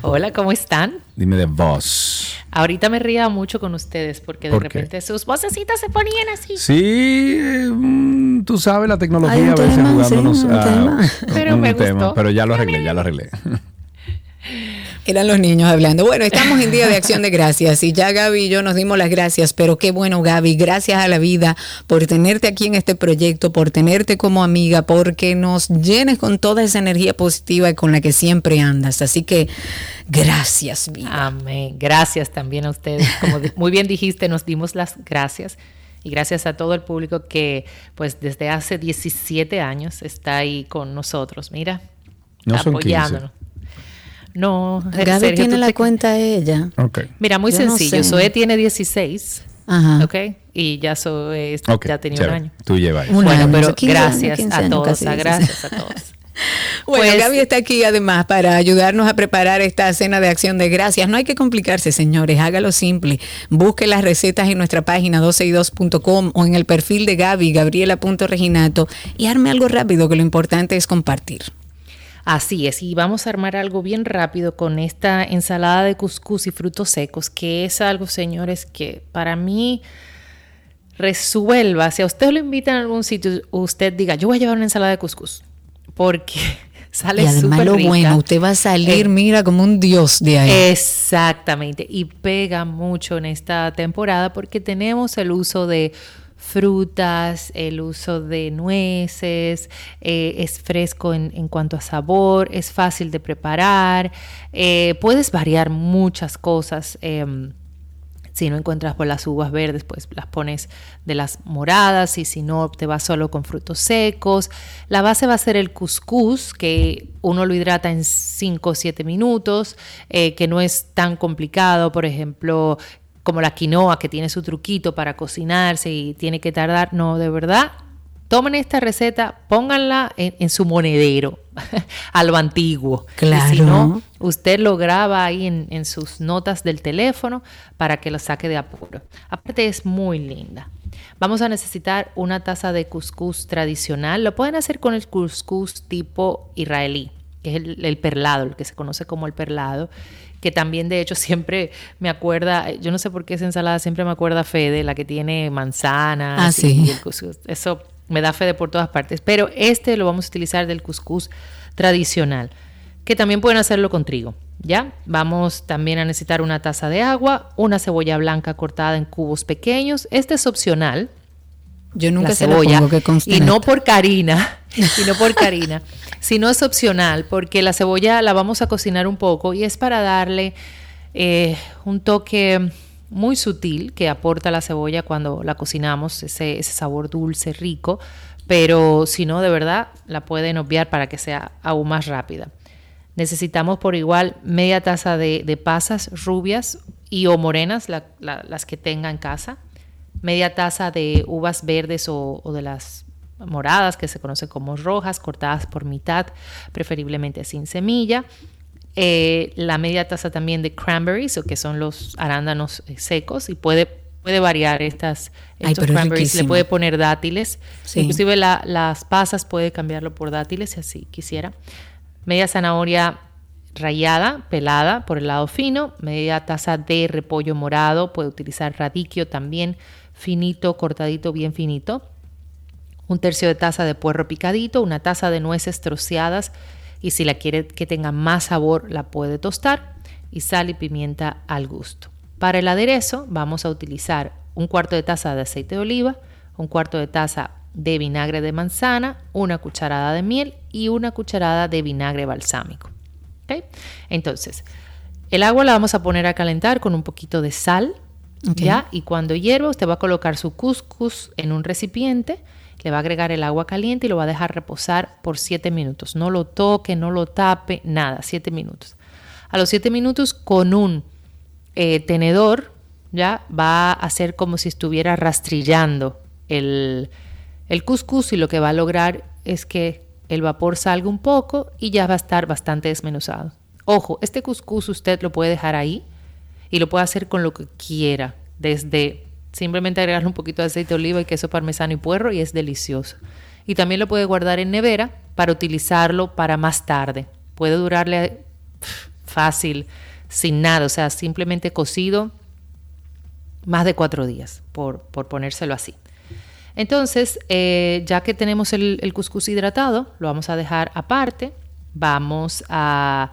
Hola, ¿cómo están? Dime de vos. Ahorita me ría mucho con ustedes porque de repente sus vocecitas se ponían así. Sí, eh, mm, tú sabes la tecnología a veces tema, jugándonos sí, un a. Pero un me tema, gustó. pero ya lo arreglé, ya lo arreglé. Eran los niños hablando. Bueno, estamos en Día de Acción de Gracias y ya Gaby y yo nos dimos las gracias, pero qué bueno Gaby, gracias a la vida por tenerte aquí en este proyecto, por tenerte como amiga, porque nos llenes con toda esa energía positiva y con la que siempre andas. Así que gracias, vida. Amén. Gracias también a ustedes. Como muy bien dijiste, nos dimos las gracias. Y gracias a todo el público que, pues, desde hace 17 años está ahí con nosotros. Mira, No son 15. No, Gaby Sergio, tiene la te- cuenta ella. Ok. Mira, muy Yo no sencillo. sé. Zoe tiene 16, Ajá. ¿ok? Y ya Zoe ya tenía chévere. un año. Tú llevas. Un bueno, año, pero 15 años, gracias 15 a todos, casi a 16. gracias a todos. Bueno, Pues- Gaby está aquí además para ayudarnos a preparar esta cena de acción de gracias. No hay que complicarse, señores, hágalo simple. Busque las recetas en nuestra página 12y2.com o en el perfil de Gaby, gabriela.reginato, y arme algo rápido, que lo importante es compartir. Así es, y vamos a armar algo bien rápido con esta ensalada de cuscús y frutos secos, que es algo, señores, que para mí resuelva. Si a usted lo invitan a algún sitio, usted diga, yo voy a llevar una ensalada de cuscús, porque sale y además súper lo rica. bueno, usted va a salir, Eh, mira, como un dios de ahí. Exactamente, y pega mucho en esta temporada porque tenemos el uso de frutas, el uso de nueces, eh, es fresco en, cuanto a sabor, es fácil de preparar, eh, puedes variar muchas cosas. em, si no encuentras por las uvas verdes, pues las pones de las moradas y si no, te vas solo con frutos secos. La base va a ser el cuscús, que uno lo hidrata en 5 o 7 minutos, eh, que no es tan complicado, por ejemplo, como la quinoa, que tiene su truquito para cocinarse y tiene que tardar. No, de verdad, tomen esta receta, pónganla en, en su monedero, a lo antiguo. Y si Claro. no, usted lo graba ahí en, en sus notas del teléfono para que lo saque de apuro. Aparte es muy linda. Vamos a necesitar una taza de cuscús tradicional. Lo pueden hacer con el cuscús tipo israelí, que es el, el perlado, el que se conoce como el perlado, que también de hecho siempre me acuerda, yo no sé por qué esa ensalada siempre me acuerda a Fede, la que tiene manzanas Ah, y- sí. y. Eso me da fe de por todas partes. Pero este lo vamos a utilizar del cuscús tradicional, que también pueden hacerlo con trigo. ¿Ya? Vamos también a necesitar una taza de agua, una cebolla blanca cortada en cubos pequeños. Este es opcional, Yo nunca la se la cebolla pongo y no por Karina y no por Karina sino es opcional porque la cebolla la vamos a cocinar un poco y es para darle eh, un toque muy sutil que aporta la cebolla cuando la cocinamos ese, ese sabor dulce rico pero si no de verdad la pueden obviar para que sea aún más rápida. Necesitamos por igual media taza de, de pasas rubias y o morenas la- la- las que tenga en casa media taza de uvas verdes o, o de las moradas que se conocen como rojas, cortadas por mitad, preferiblemente sin semilla. Eh, la media taza también de cranberries, o que son los arándanos eh, secos, y puede, puede variar estas, Ay, estos es cranberries. Le puede poner dátiles, Sí. inclusive la- las pasas puede cambiarlo por dátiles si así quisiera. Media zanahoria rallada, pelada por el lado fino, media taza de repollo morado, puede utilizar radiquio también, finito, cortadito, bien finito, un tercio de taza de puerro picadito, una taza de nueces troceadas y si la quiere que tenga más sabor la puede tostar y sal y pimienta al gusto. Para el aderezo vamos a utilizar un cuarto de taza de aceite de oliva, un cuarto de taza de vinagre de manzana, una cucharada de miel y una cucharada de vinagre balsámico. Entonces, el agua la vamos a poner a calentar con un poquito de sal, ¿ya? Y cuando hierva, usted va a colocar su couscous en un recipiente, le va a agregar el agua caliente y lo va a dejar reposar por 7 minutos. No lo toque, no lo tape, nada, 7 minutos. A los 7 minutos, con un eh, tenedor, ya va a hacer como si estuviera rastrillando el, el couscous y lo que va a lograr es que el vapor salga un poco y ya va a estar bastante desmenuzado. Ojo, este couscous usted lo puede dejar ahí y lo puede hacer con lo que quiera, desde simplemente agregarle un poquito de aceite de oliva y queso parmesano y puerro y es delicioso. Y también lo puede guardar en nevera para utilizarlo para más tarde. Puede durarle fácil, sin nada, o sea, simplemente cocido más de cuatro días, por, por ponérselo así. Entonces, eh, ya que tenemos el, el cuscús hidratado, lo vamos a dejar aparte. Vamos a,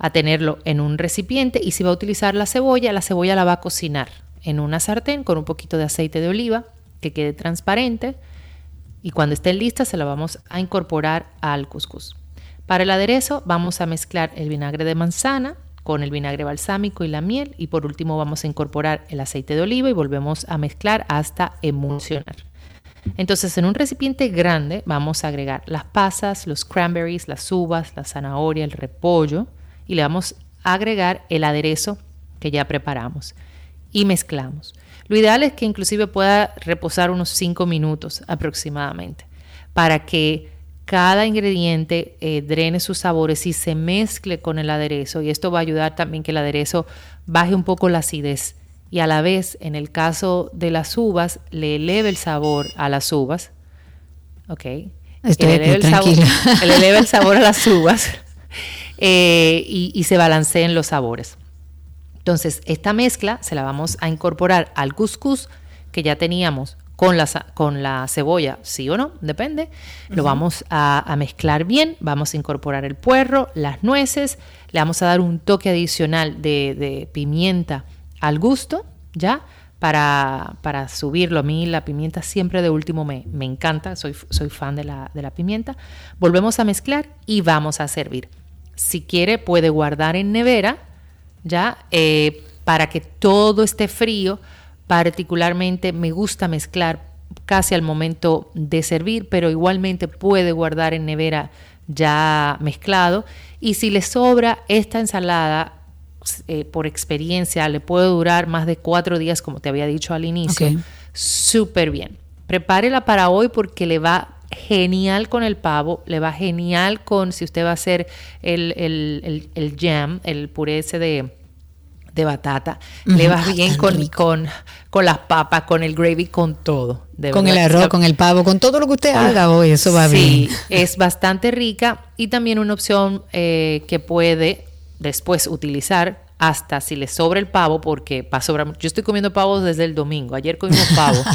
a tenerlo en un recipiente y si va a utilizar la cebolla, la cebolla la va a cocinar en una sartén con un poquito de aceite de oliva que quede transparente y cuando esté lista se la vamos a incorporar al couscous. Para el aderezo vamos a mezclar el vinagre de manzana con el vinagre balsámico y la miel y por último vamos a incorporar el aceite de oliva y volvemos a mezclar hasta emulsionar. Entonces en un recipiente grande vamos a agregar las pasas, los cranberries, las uvas, la zanahoria, el repollo y le vamos a agregar el aderezo que ya preparamos y mezclamos. Lo ideal es que inclusive pueda reposar unos 5 minutos aproximadamente para que cada ingrediente eh, drene sus sabores y se mezcle con el aderezo. Y esto va a ayudar también que el aderezo baje un poco la acidez y a la vez en el caso de las uvas le eleve el sabor a las uvas. Ok. Estoy aquí, eleve, el sabor, le eleve el sabor a las uvas eh, y, y se balanceen los sabores entonces, esta mezcla se la vamos a incorporar al couscous que ya teníamos con la, con la cebolla, sí o no, depende. Lo vamos a, a mezclar bien, vamos a incorporar el puerro, las nueces, le vamos a dar un toque adicional de, de pimienta al gusto, ¿ya? Para, para subirlo. A mí la pimienta siempre de último me, me encanta, soy, soy fan de la, de la pimienta. Volvemos a mezclar y vamos a servir. Si quiere puede guardar en nevera ¿ya? Eh, para que todo esté frío. Particularmente me gusta mezclar casi al momento de servir, pero igualmente puede guardar en nevera ya mezclado. Y si le sobra esta ensalada, eh, por experiencia, le puede durar más de cuatro días, como te había dicho al inicio. Súper bien. Prepárela para hoy porque le va genial con el pavo, le va genial con si usted va a hacer el, el, el- el jam, el puré ese de, de batata, le va bien con, con, con las papas, con el gravy, con todo. de Con el arroz, con el pavo, con todo lo que usted haga hoy, eso va sí, bien. es bastante rica y también una opción eh, que puede después utilizar hasta si le sobra el pavo, porque sobrar. Yo estoy comiendo pavos desde el domingo, ayer comimos pavo.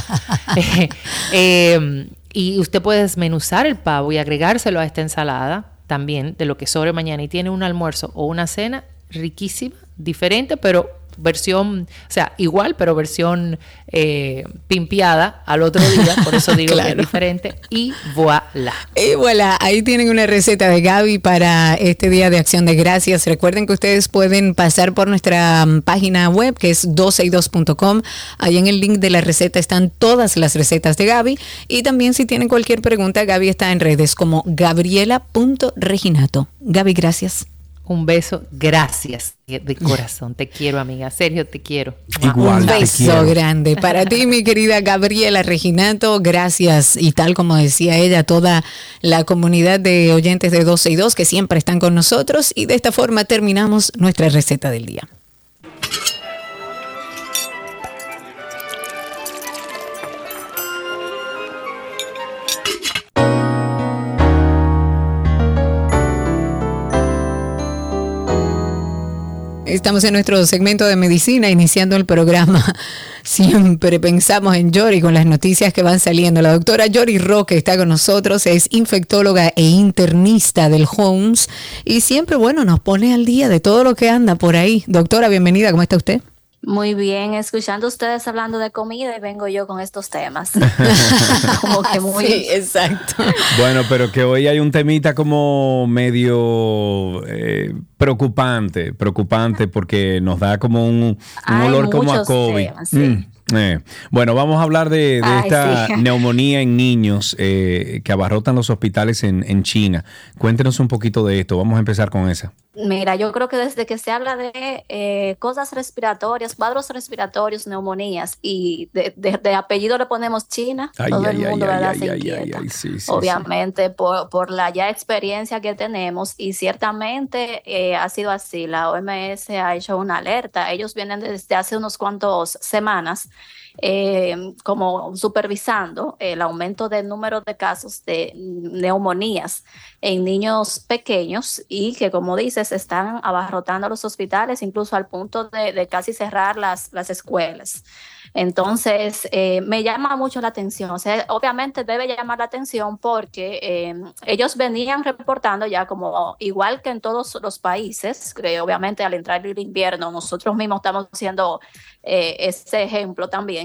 Eh, eh, y usted puede desmenuzar el pavo y agregárselo a esta ensalada también de lo que sobre mañana y tiene un almuerzo o una cena riquísima, diferente, pero versión, o sea, igual, pero versión eh, pimpiada al otro día, por eso digo que es diferente, y voilà. Y voilà, ahí tienen una receta de Gaby para este día de acción de gracias. Recuerden que ustedes pueden pasar por nuestra mm, página web que es 12y2.com. Ahí en el link de la receta están todas las recetas de Gaby. Y también si tienen cualquier pregunta, Gaby está en redes como gabriela.reginato. Gaby, gracias. Un beso, gracias de corazón, te quiero amiga, Sergio, te quiero. Igual. Un beso grande para ti, mi querida Gabriela Reginato. Gracias. Y tal como decía ella, toda la comunidad de oyentes de 12 y 2 que siempre están con nosotros. Y de esta forma terminamos nuestra receta del día. Estamos en nuestro segmento de medicina, iniciando el programa. Siempre pensamos en Yori con las noticias que van saliendo. La doctora Yori Roque está con nosotros, es infectóloga e internista del Homes y siempre, bueno, nos pone al día de todo lo que anda por ahí. Doctora, bienvenida, ¿cómo está usted? Muy bien, escuchando ustedes hablando de comida y vengo yo con estos temas. como que muy... Sí, exacto. Bueno, pero que hoy hay un temita como medio eh, preocupante, preocupante porque nos da como un, olor como a COVID. temas, sí. Mm, eh. Bueno, vamos a hablar de, de Ay, esta sí. neumonía en niños eh, que abarrotan los hospitales en, en China. Cuéntenos un poquito de esto. Vamos a empezar con esa. Mira, yo creo que desde que se habla de eh, cosas respiratorias, cuadros respiratorios, neumonías y de, de- de apellido le ponemos China, Ay, todo ay, el mundo ay, ¿verdad? se inquieta. sí, sí. Obviamente por, por la ya experiencia que tenemos y ciertamente eh, ha sido así. La OMS ha hecho una alerta. Ellos vienen desde hace unos cuantos semanas eh, como supervisando el aumento del número de casos de neumonías en niños pequeños y que como dices están abarrotando los hospitales, incluso al punto de, casi cerrar las, las escuelas. Entonces, eh, me llama mucho la atención. O sea, obviamente debe llamar la atención porque eh, ellos venían reportando ya como igual que en todos los países, que obviamente al entrar el invierno, nosotros mismos estamos haciendo eh, ese ejemplo también,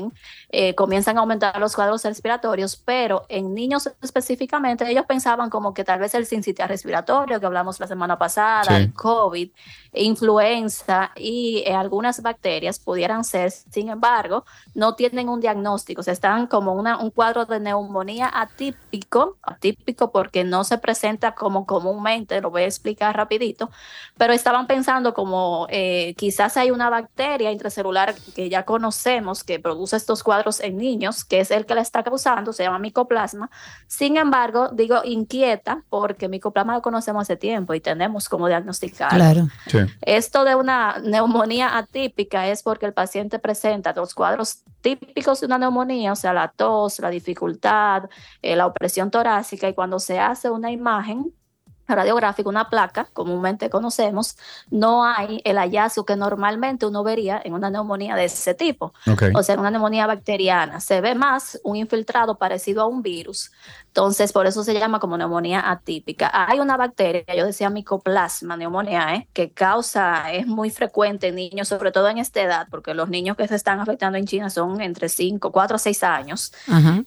eh, comienzan a aumentar los cuadros respiratorios, pero en niños específicamente ellos pensaban como que tal vez el sincitial respiratorio que hablamos la semana pasada, el COVID, influenza y eh, algunas bacterias pudieran ser, sin embargo, no tienen un diagnóstico, o sea, están como una, un cuadro de neumonía atípico, atípico porque no se presenta como comúnmente, lo voy a explicar rapidito, pero estaban pensando como eh, quizás hay una bacteria intracelular que ya conocemos que produce estos cuadros en niños, que es el que la está causando, se llama micoplasma. Sin embargo, digo inquieta porque micoplasma lo conocemos hace tiempo y tenemos como diagnosticar. Claro. Sí. Esto de una neumonía atípica es porque el paciente presenta los cuadros típicos de una neumonía, o sea, la tos, la dificultad, eh, la opresión torácica, y cuando se hace una imagen radiográfica, una placa, comúnmente conocemos, no hay el hallazgo que normalmente uno vería en una neumonía de ese tipo, o sea, en una neumonía bacteriana. Se ve más un infiltrado parecido a un virus. Entonces, por eso se llama como neumonía atípica. Hay una bacteria, yo decía micoplasma, neumonía, ¿eh? que causa, es muy frecuente en niños, sobre todo en esta edad, porque los niños que se están afectando en China son entre 5, 4 a 6 años.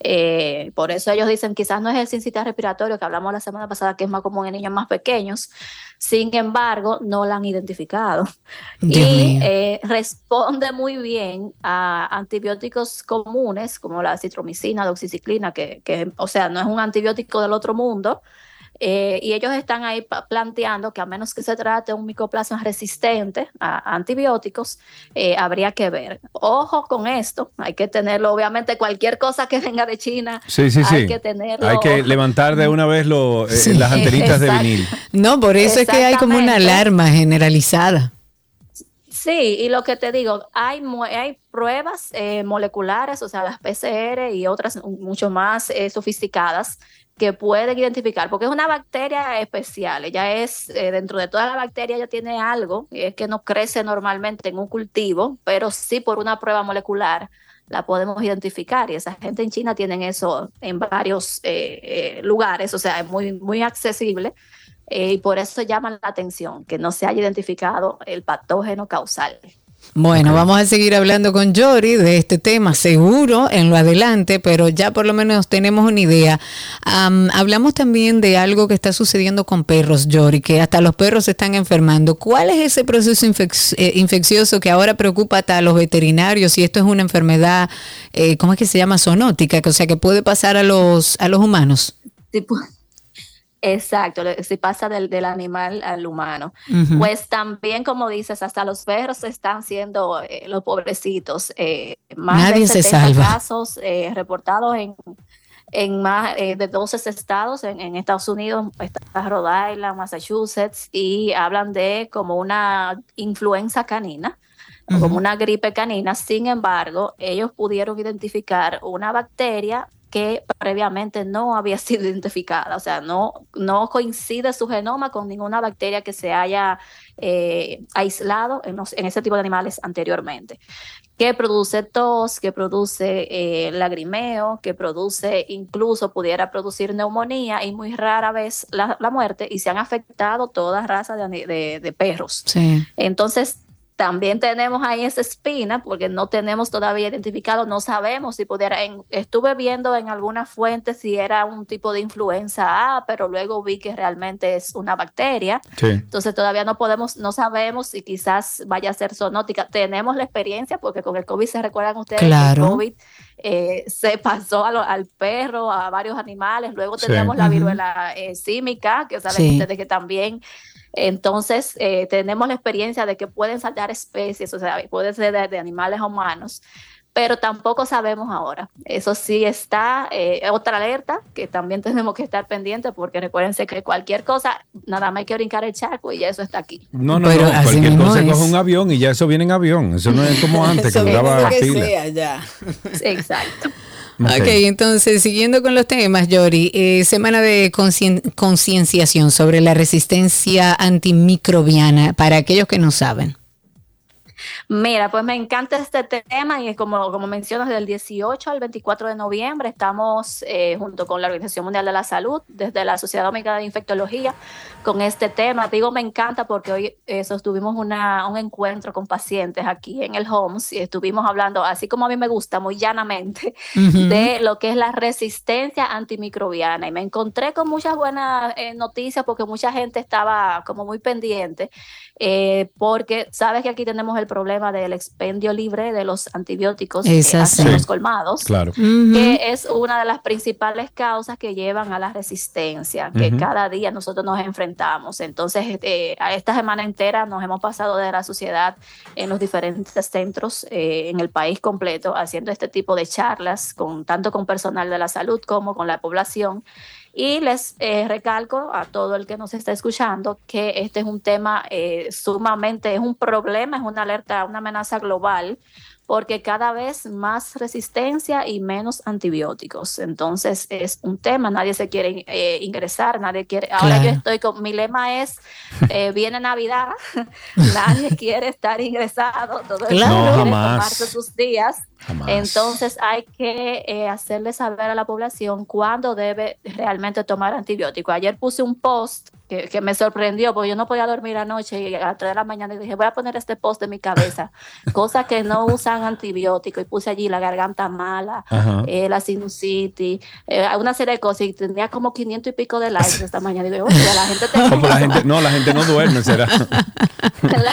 Eh, por eso ellos dicen quizás no es el sincitial respiratorio que hablamos la semana pasada, que es más común en niños más pequeños. Sin embargo, no la han identificado. Dios y eh, responde muy bien a antibióticos comunes como la citromicina, doxiciclina, que, que, o sea, no es un antibiótico del otro mundo. Eh, y ellos están ahí planteando que a menos que se trate de un micoplasma resistente a antibióticos, eh, habría que ver. Ojo con esto, hay que tenerlo, obviamente cualquier cosa que venga de China, Sí, sí, sí. hay que tenerlo. Hay que levantar de una vez lo, eh, Sí. las antenitas de vinil. No, por eso es que hay como una alarma generalizada. Sí, y lo que te digo, hay, hay pruebas eh, moleculares, o sea, las PCR y otras mucho más eh, sofisticadas que pueden identificar, porque es una bacteria especial, ella es, eh, dentro de toda la bacteria, ella tiene algo, y es que no crece normalmente en un cultivo, pero sí por una prueba molecular la podemos identificar, y esa gente en China tienen eso en varios eh, eh, lugares, o sea, es muy, muy accesible. y por eso llama la atención que no se haya identificado el patógeno causal. Bueno, vamos a seguir hablando con Jory de este tema, seguro, en lo adelante, pero ya por lo menos tenemos una idea. Am, hablamos también de algo que está sucediendo con perros, Jory, que hasta los perros se están enfermando. ¿Cuál es ese proceso infec- eh, infeccioso que ahora preocupa hasta a los veterinarios? Si esto es una enfermedad, eh, ¿cómo es que se llama? Zoonótica, que, o sea, que puede pasar a los, a los humanos. Exacto, si pasa del, del animal al humano. Pues también, como dices, hasta los perros están siendo eh, los pobrecitos. eh, más Nadie de se 70 salva. casos eh, reportados en, en más de 12 estados. En, en Estados Unidos está Rhode Island, Massachusetts, y hablan de como una influenza canina. como una gripe canina, sin embargo, ellos pudieron identificar una bacteria que previamente no había sido identificada, o sea, no, no coincide su genoma con ninguna bacteria que se haya eh, aislado en, los- en ese tipo de animales anteriormente, que produce tos, que produce eh, lagrimeo, que produce incluso pudiera producir neumonía y muy rara vez la, la muerte y se han afectado toda raza de, ani- de- de perros. Sí. Entonces, también tenemos ahí esa espina porque no tenemos todavía identificado, no sabemos si pudiera, en- estuve viendo en algunas fuentes si era un tipo de influenza A, pero luego vi que realmente es una bacteria. Sí. Entonces todavía no podemos, no sabemos si quizás vaya a ser zoonótica. Tenemos la experiencia porque con el COVID se recuerdan ustedes que Claro. el COVID eh, se pasó lo- al perro, a varios animales. Luego Sí. tenemos la viruela eh, símica, que saben Sí. ustedes que también. Entonces, eh, tenemos la experiencia de que pueden saltar especies, o sea, puede ser de, de animales a humanos, pero tampoco sabemos ahora. Eso sí está, eh, otra alerta que también tenemos que estar pendientes, porque recuérdense que cualquier cosa, nada más hay que brincar el charco y ya eso está aquí. No, no, Pero no. así Cualquier mismo cosa es. coge un avión y ya eso viene en avión. Eso no es como antes, que duraba fila. sea ya. Exacto. Ok, entonces siguiendo con los temas, Yori, eh, semana de concien- concienciación sobre la resistencia antimicrobiana para aquellos que no saben. Mira, pues me encanta este tema y como, como mencionas, del 18 al 24 de noviembre estamos eh, junto con la Organización Mundial de la Salud, desde la Sociedad Dominicana de Infectología, con este tema. Digo, me encanta porque hoy eh, sostuvimos una, un encuentro con pacientes aquí en el HOMS y estuvimos hablando, así como a mí me gusta, muy llanamente, de lo que es la resistencia antimicrobiana. Y me encontré con muchas buenas eh, noticias porque mucha gente estaba como muy pendiente, eh, porque sabes que aquí tenemos el problema del expendio libre de los antibióticos Es eh, así. hasta en Sí. los colmados. Claro. Que es una de las principales causas que llevan a la resistencia, que cada día nosotros nos enfrentamos. Entonces, este, a esta semana entera nos hemos pasado de la sociedad en los diferentes centros eh, en el país completo, haciendo este tipo de charlas, con, tanto con personal de la salud como con la población. Y les eh, recalco a todo el que nos está escuchando que este es un tema eh, sumamente, es un problema, es una alerta, una amenaza global porque cada vez más resistencia y menos antibióticos. Entonces es un tema, nadie se quiere eh, ingresar, nadie quiere. Ahora Claro. yo estoy con, mi lema es, eh, viene Navidad, nadie quiere estar ingresado, todo el Claro. mundo No, quiere tomarse sus días. Jamás. Entonces hay que eh, hacerle saber a la población cuándo debe realmente tomar antibiótico. Ayer puse un post que, que me sorprendió porque yo no podía dormir anoche y a las 3 de la mañana dije voy a poner este post en mi cabeza, cosas que no usan antibiótico y puse allí la garganta mala, eh, la sinusitis, eh, una serie de cosas y tenía como 500 y pico de likes esta mañana y digo, la gente te No, la gente, no, la gente no duerme, será. la,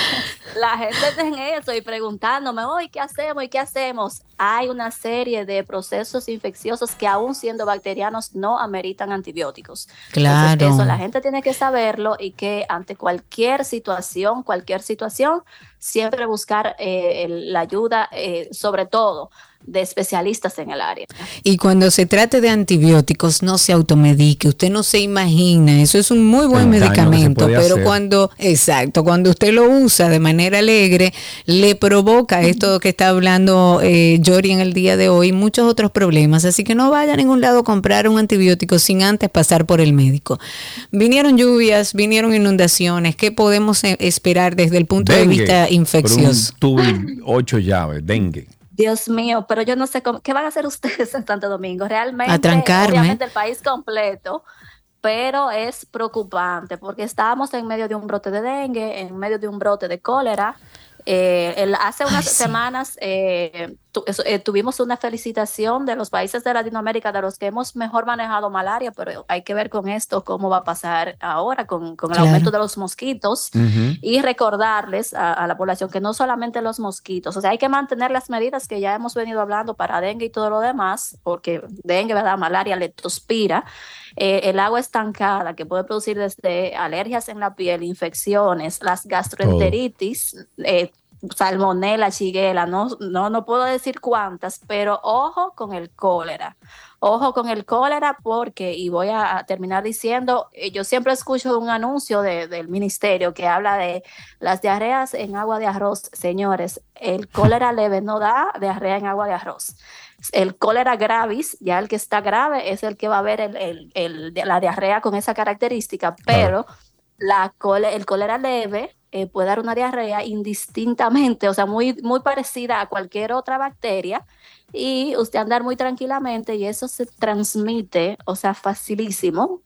la gente está en eso y preguntándome, hoy ¿qué hacemos? ¿Y qué hacemos? Hay una serie de procesos infecciosos que aún siendo bacterianos no ameritan antibióticos. Claro. Entonces, eso la gente tiene que saberlo y que ante cualquier situación, cualquier situación, siempre buscar eh, el- la ayuda, eh, sobre todo de especialistas en el área. Y cuando se trate de antibióticos, no se automedique, usted no se imagina, eso es un muy buen El medicamento, pero hacer. cuando, exacto, cuando usted lo usa de manera alegre, le provoca esto que está hablando eh, Yori en el día de hoy, muchos otros problemas, así que no vaya a ningún lado a comprar un antibiótico sin antes pasar por el médico. Vinieron lluvias, vinieron inundaciones, ¿qué podemos eh, esperar desde el punto de vista por infeccioso? un tubo ocho llaves, dengue. Dios mío, pero yo no sé cómo, qué van a hacer ustedes en Santo Domingo. Realmente, obviamente el país completo, pero es preocupante porque estábamos en medio de un brote de dengue, en medio de un brote de cólera. Eh, el- hace unas sí. semanas eh, tu- eh, tuvimos una felicitación de los países de Latinoamérica de los que hemos mejor manejado malaria, pero hay que ver con esto cómo va a pasar ahora con, con el Claro. aumento de los mosquitos y recordarles a, a la población que no solamente los mosquitos, o sea, hay que mantener las medidas que ya hemos venido hablando para dengue y todo lo demás, porque dengue, ¿verdad? Malaria, leptospira, eh, el agua estancada que puede producir desde alergias en la piel, infecciones, las gastroenteritis, eh, salmonela, chiguela, no, no, no puedo decir cuántas, pero ojo con el cólera. Ojo con el cólera porque, y voy a terminar diciendo, eh, yo siempre escucho un anuncio de- del ministerio que habla de las diarreas en agua de arroz. Señores, el cólera leve no da diarrea en agua de arroz. El cólera gravis, ya el que está grave, es el que va a ver el, el- el- la diarrea con esa característica, pero la el cólera leve eh, puede dar una diarrea indistintamente, o sea, muy, muy parecida a cualquier otra bacteria, y usted andar muy tranquilamente y eso se transmite, o sea, facilísimo.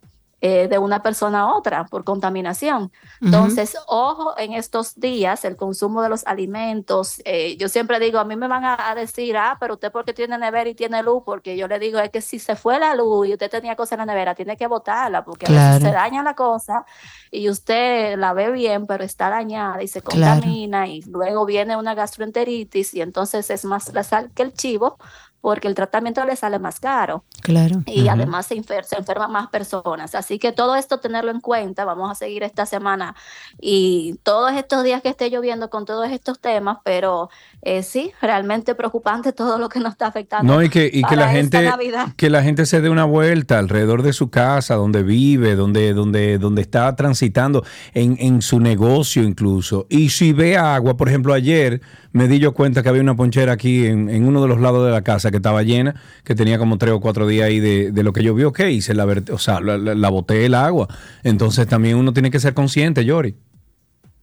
Eh, de una persona a otra por contaminación. Entonces, ojo en estos días, el consumo de los alimentos. eh, yo siempre digo, a mí me van a, a decir, ah, pero usted porque tiene nevera y tiene luz, porque yo le digo, es que si se fue la luz y usted tenía cosas en la nevera, tiene que botarla, porque a veces se daña la cosa y usted la ve bien, pero está dañada y se Claro. contamina y luego viene una gastroenteritis y entonces es más la sal que el chivo porque el tratamiento le sale más caro Claro. y además se, enfer- se enferman más personas. Así que todo esto tenerlo en cuenta. Vamos a seguir esta semana y todos estos días que esté lloviendo con todos estos temas, pero eh, sí, realmente preocupante todo lo que nos está afectando. No, y que, y que la gente que la gente se dé una vuelta alrededor de su casa, donde vive, donde, donde, donde está transitando, en, en su negocio incluso. Y si ve agua, por ejemplo, ayer me di yo cuenta que había una ponchera aquí en, en uno de los lados de la casa que estaba llena, que tenía como tres o cuatro días ahí de, de lo que yo vi, ok, hice la, o sea, la, la- la boté el agua. Entonces también uno tiene que ser consciente, Yori.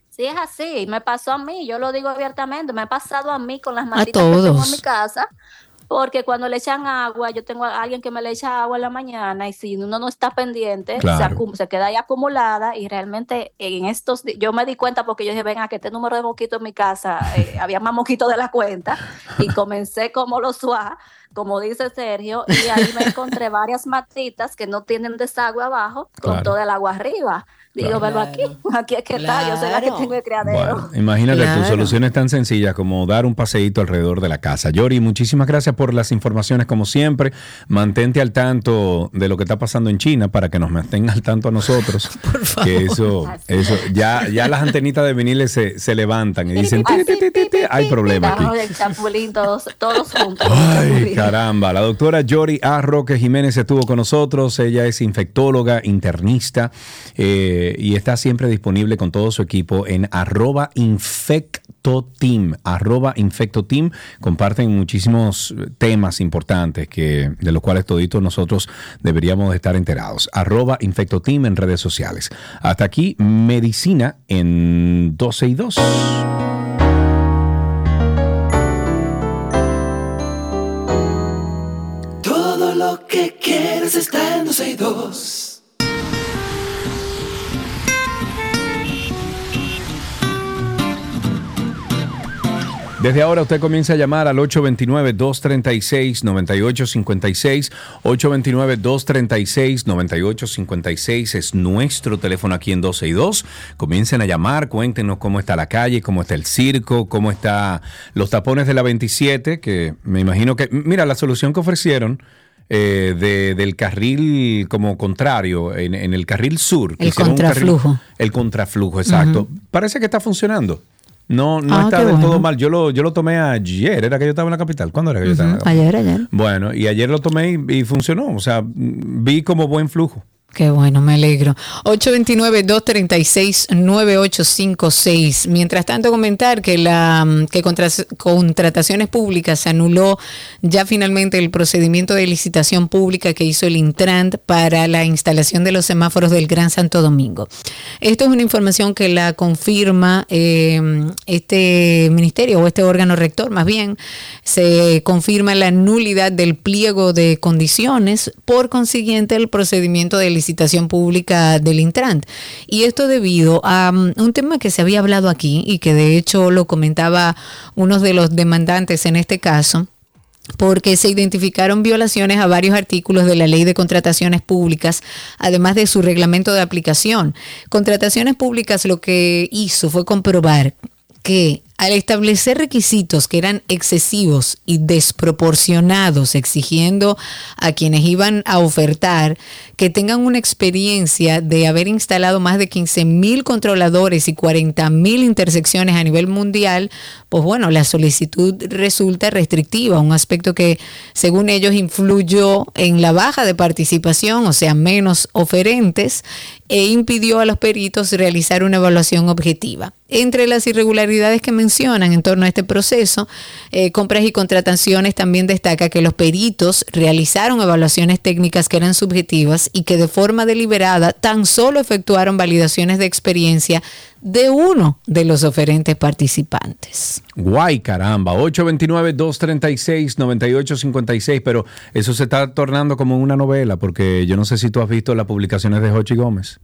Sí, es así, me pasó a mí, yo lo digo abiertamente, me ha pasado a mí con las matitas que tengo en mi casa, porque cuando le echan agua, yo tengo a alguien que me le echa agua en la mañana y si uno no está pendiente, se, Claro. acu- se queda ahí acumulada y realmente en estos yo me di cuenta porque yo dije, venga, que este número de mosquitos en mi casa, eh, había más mosquitos de la cuenta y comencé como los SWAT, como dice Sergio, y ahí me encontré varias matitas que no tienen desagüe abajo con Claro. todo el agua arriba. Digo, Claro. pero aquí, aquí es que está, yo soy la que Claro. tengo el criadero. Bueno, imagínate Claro. tus soluciones tan sencillas como dar un paseíto alrededor de la casa. Yori, muchísimas gracias por las informaciones como siempre. Mantente al tanto de lo que está pasando en China para que nos mantenga al tanto a nosotros. Por favor. Que eso, eso, ya, ya las antenitas de viniles se, se levantan y dicen, "Ti, ti, ti, ti, ti". hay problema aquí. El chapulín todos, todos juntos. Ay, caramba. La doctora Yori A. Roque Jiménez estuvo con nosotros. Ella es infectóloga, internista eh, y está siempre disponible con todo su equipo en arroba infectoteam. Arroba infectoteam. Comparten muchísimos temas importantes que, de los cuales toditos nosotros deberíamos de estar enterados. Arroba infectoteam en redes sociales. Hasta aquí, medicina en 12 y 2. Todo lo que quieres está en 12 y 2. Desde ahora usted comienza a llamar al 829-236-9856. 829-236-9856 es nuestro teléfono aquí en 12 y 2. Comiencen a llamar, cuéntenos cómo está la calle, cómo está el circo, cómo está los tapones de la 27, que me imagino que, mira, la solución que ofrecieron eh, de- del carril como contrario, en, en el carril sur. El un carril- contraflujo. el contraflujo, exacto. Parece que está funcionando. No, no Ah, está del bueno. todo mal. Yo lo, yo lo tomé ayer, era que yo estaba en la capital. ¿Cuándo era que yo estaba? en la capital? Ayer, ayer. Bueno, y ayer lo tomé y, y funcionó. O sea, vi como buen flujo. Qué bueno, me alegro. 829-236-9856. Mientras tanto, comentar que la mm, que contra- contrataciones públicas se anuló ya finalmente el procedimiento de licitación pública que hizo el Intrant para la instalación de los semáforos del Gran Santo Domingo. Esto es una información que la confirma eh, este ministerio o este órgano rector, más bien, se confirma la nulidad del pliego de condiciones, por consiguiente el procedimiento de licitación pública del Intrant. Y esto debido a um, un tema que se había hablado aquí y que de hecho lo comentaba uno de los demandantes en este caso porque se identificaron violaciones a varios artículos de la Ley de Contrataciones Públicas, además de su reglamento de aplicación. Contrataciones Públicas lo que hizo fue comprobar que al establecer requisitos que eran excesivos y desproporcionados, exigiendo a quienes iban a ofertar que tengan una experiencia de haber instalado más de 15 mil controladores y 40 mil intersecciones a nivel mundial, pues bueno, la solicitud resulta restrictiva, un aspecto que según ellos influyó en la baja de participación, o sea, menos oferentes, e impidió a los peritos realizar una evaluación objetiva. Entre las irregularidades que en torno a este proceso, eh, compras y contrataciones también destaca que los peritos realizaron evaluaciones técnicas que eran subjetivas y que de forma deliberada tan solo efectuaron validaciones de experiencia de uno de los oferentes participantes. Guay, caramba. 829-236-9856. Pero eso se está tornando como una novela, porque yo no sé si tú has visto las publicaciones de Jochi Gómez.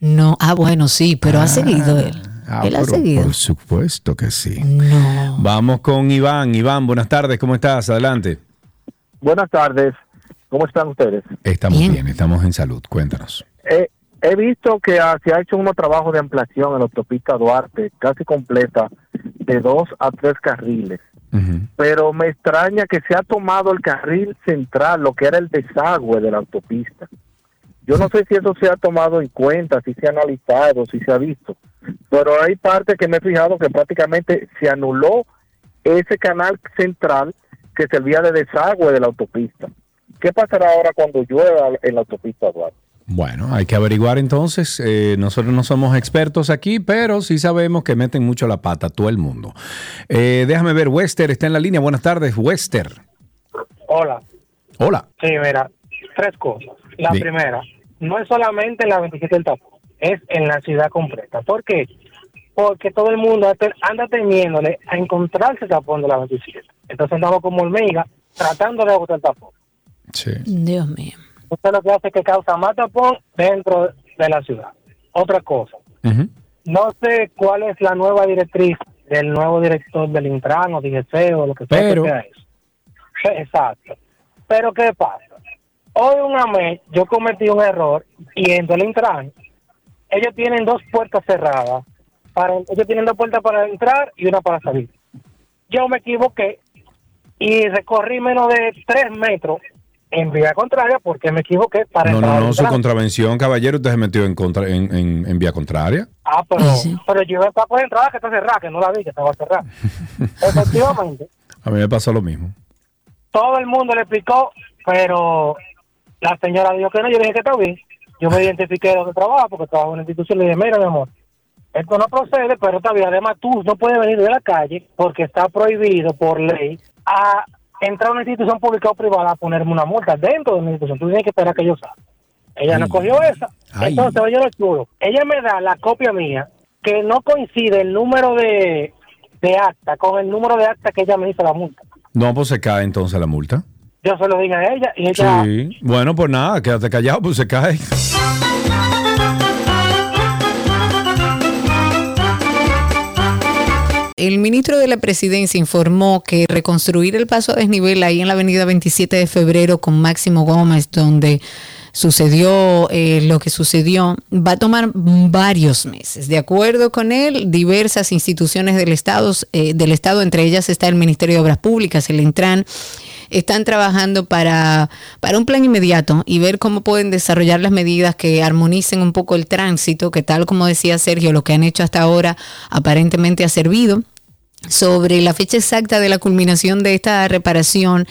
No, ah, bueno, sí, pero ha seguido él. Ah, él ha pero seguido. Por supuesto que sí. No. Vamos con Iván. Iván, buenas tardes. ¿Cómo estás? Adelante. Buenas tardes, ¿cómo están ustedes? Estamos bien, Bien. estamos en salud. Cuéntanos. Eh, he visto que ah, se ha hecho unos trabajos de ampliación en la autopista Duarte, casi completa, de dos a tres carriles. Pero me extraña que se ha tomado el carril central, lo que era el desagüe de la autopista. Yo no sé si eso se ha tomado en cuenta, si se ha analizado, si se ha visto. Pero hay parte que me he fijado que prácticamente se anuló ese canal central que servía de desagüe de la autopista. ¿Qué pasará ahora cuando llueva en la autopista Duarte? Bueno, hay que averiguar entonces. Eh, nosotros no somos expertos aquí, pero sí sabemos que meten mucho la pata todo el mundo. Eh, déjame ver, Wester está en la línea. Buenas tardes, Wester. Hola. Hola. Sí, mira, tres cosas. La primera, no es solamente en la 27 del tapón, es en la ciudad completa. ¿Por qué? Porque todo el mundo anda temiéndole a encontrarse el tapón de la 27. Entonces andamos como hormiga tratando de agotar el tapón. Sí. Dios mío. Esto es lo que hace que causa más tapón dentro de la ciudad. Otra cosa, no sé cuál es la nueva directriz del nuevo director del Intran o DGC o lo que sea Pero- que sea eso. Exacto. Pero ¿qué pasa? Hoy una vez yo cometí un error y en el Intran ellos tienen dos puertas cerradas. Para, ellos tienen dos puertas para entrar y una para salir. Yo me equivoqué y recorrí menos de tres metros en vía contraria porque me equivoqué para No, entrar no, al no, su contravención, caballero, usted se metió en, contra, en, en- en vía contraria. Ah, pero, pero yo iba por entrada que está cerrada, que no la vi, que estaba cerrada. Efectivamente, A mí me pasó lo mismo. todo el mundo le explicó, pero la señora dijo que no, yo dije que está bien. Yo me identifiqué donde trabajo, porque trabajo en una institución, le dije, mira, mi amor, esto no procede, pero está bien. Además, tú no puedes venir de la calle, porque está prohibido por ley, a entrar a una institución pública o privada a ponerme una multa dentro de una institución. Tú tienes que esperar que yo salga. Ella no cogió esa. Ay. Entonces, oye, lo chulo. Ella me da la copia mía, que no coincide el número de, de acta con el número de acta que ella me hizo la multa. No, pues se cae entonces la multa. Yo se lo dije a ella y ella... Sí. Bueno, pues nada, quédate callado, pues se cae. El ministro de la Presidencia informó que reconstruir el paso a desnivel ahí en la avenida 27 de febrero con Máximo Gómez, donde sucedió eh, lo que sucedió, va a tomar varios meses. De acuerdo con él, diversas instituciones del Estado, eh, del Estado entre ellas está el Ministerio de Obras Públicas, el Intran, están trabajando para, para un plan inmediato y ver cómo pueden desarrollar las medidas que armonicen un poco el tránsito, que tal como decía Sergio, lo que han hecho hasta ahora aparentemente ha servido. Sobre la fecha exacta de la culminación de esta reparación,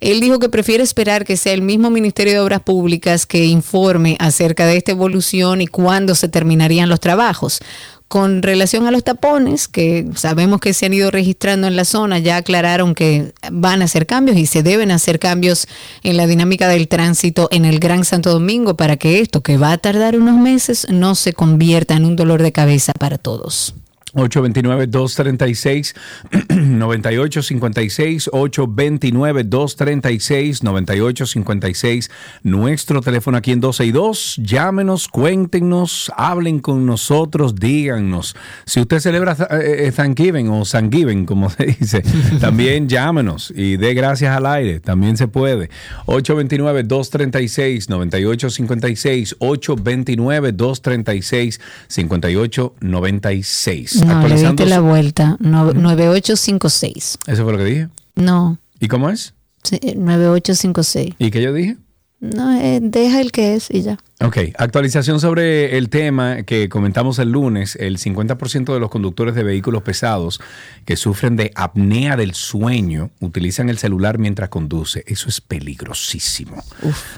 él dijo que prefiere esperar que sea el mismo Ministerio de Obras Públicas que informe acerca de esta evolución y cuándo se terminarían los trabajos. Con relación a los tapones, que sabemos que se han ido registrando en la zona, ya aclararon que van a hacer cambios y se deben hacer cambios en la dinámica del tránsito en el Gran Santo Domingo para que esto, que va a tardar unos meses, no se convierta en un dolor de cabeza para todos. 829-236-9856, 829-236-9856, nuestro teléfono aquí en 12 y 2. Llámenos, cuéntenos, hablen con nosotros, díganos. Si usted celebra eh, eh, Thanksgiving o Thanksgiving, como se dice, también llámenos y dé gracias al aire, también se puede. 829-236-9856, 829-236-5896. No, le diste la vuelta. No- 9856. Eso fue lo que dije. No, ¿Y cómo es? sí, 9856. ¿Y qué yo dije? No, eh, deja el que es y ya. Ok, actualización sobre el tema que comentamos el lunes. El 50% de los conductores de vehículos pesados que sufren de apnea del sueño utilizan el celular mientras conduce. Eso es peligrosísimo.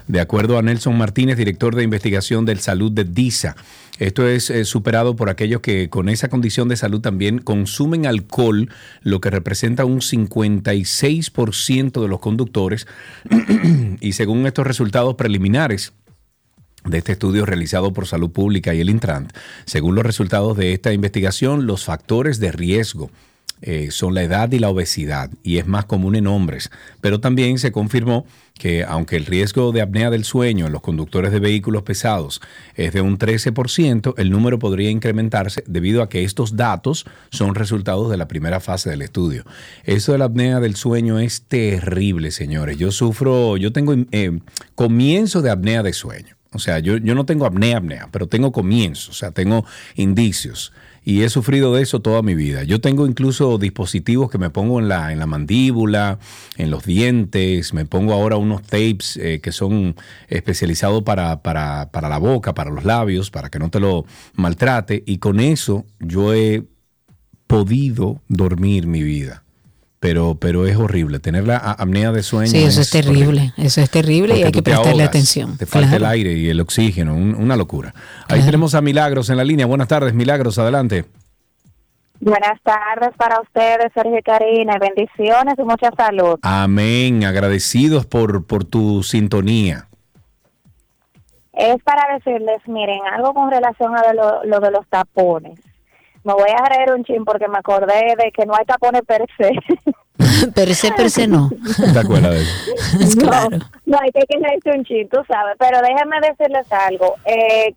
De acuerdo a Nelson Martínez, director de investigación del salud de DISA, esto es eh, superado por aquellos que con esa condición de salud también consumen alcohol, lo que representa un 56% de los conductores. y según estos resultados preliminares, de este estudio realizado por Salud Pública y el Intran. Según los resultados de esta investigación, los factores de riesgo eh, son la edad y la obesidad, y es más común en hombres. Pero también se confirmó que aunque el riesgo de apnea del sueño en los conductores de vehículos pesados es de un 13%, el número podría incrementarse debido a que estos datos son resultados de la primera fase del estudio. Eso de la apnea del sueño es terrible, señores. Yo sufro, yo tengo eh, comienzo de apnea de sueño. O sea, yo, yo no tengo apnea, apnea, pero tengo comienzos, o sea, tengo indicios. Y he sufrido de eso toda mi vida. Yo tengo incluso dispositivos que me pongo en la, en la mandíbula, en los dientes, me pongo ahora unos tapes eh, que son especializados para, para, para la boca, para los labios, para que no te lo maltrate. Y con eso yo he podido dormir mi vida. Pero, pero es horrible. Tener la apnea de sueño. Sí, eso es terrible. horrible. Eso es terrible y Porque hay tú que prestarle ahogas, atención. Te falta Claro. el aire y el oxígeno, un- una locura. Ahí Claro. tenemos a Milagros en la línea. Buenas tardes, Milagros, adelante. Buenas tardes para ustedes, Sergio y Karina. Bendiciones y mucha salud. Amén. Agradecidos por, por tu sintonía. Es para decirles, miren, algo con relación a lo, lo de los tapones. Me voy a reír un chin porque me acordé de que no hay tapones per se. per se, per se no. ¿Te acuerdas de eso? claro. No, hay que reírse un chin, tú sabes. Pero déjenme decirles algo. Eh,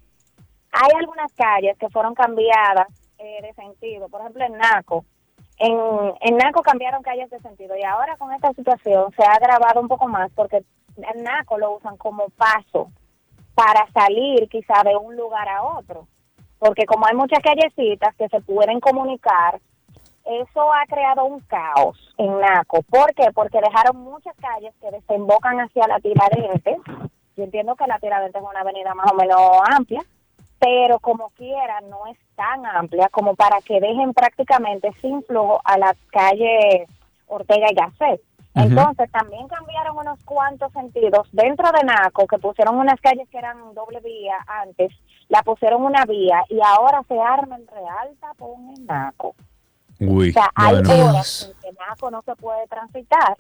hay algunas calles que fueron cambiadas eh, de sentido. Por ejemplo, en Naco. En, en Naco cambiaron calles de sentido y ahora con esta situación se ha agravado un poco más porque en Naco lo usan como paso para salir quizá de un lugar a otro. Porque como hay muchas callecitas que se pueden comunicar, eso ha creado un caos en Naco. ¿Por qué? Porque dejaron muchas calles que desembocan hacia la Tiradentes. Yo entiendo que la Tiradentes es una avenida más o menos amplia, pero como quiera no es tan amplia como para que dejen prácticamente sin flujo a la calle Ortega y Gasset. Entonces también cambiaron unos cuantos sentidos dentro de Naco, que pusieron unas calles que eran doble vía antes, la pusieron una vía y ahora se arma el real tapón en Naco. Uy, o sea, hay bueno. horas en que Naco no se puede transitar.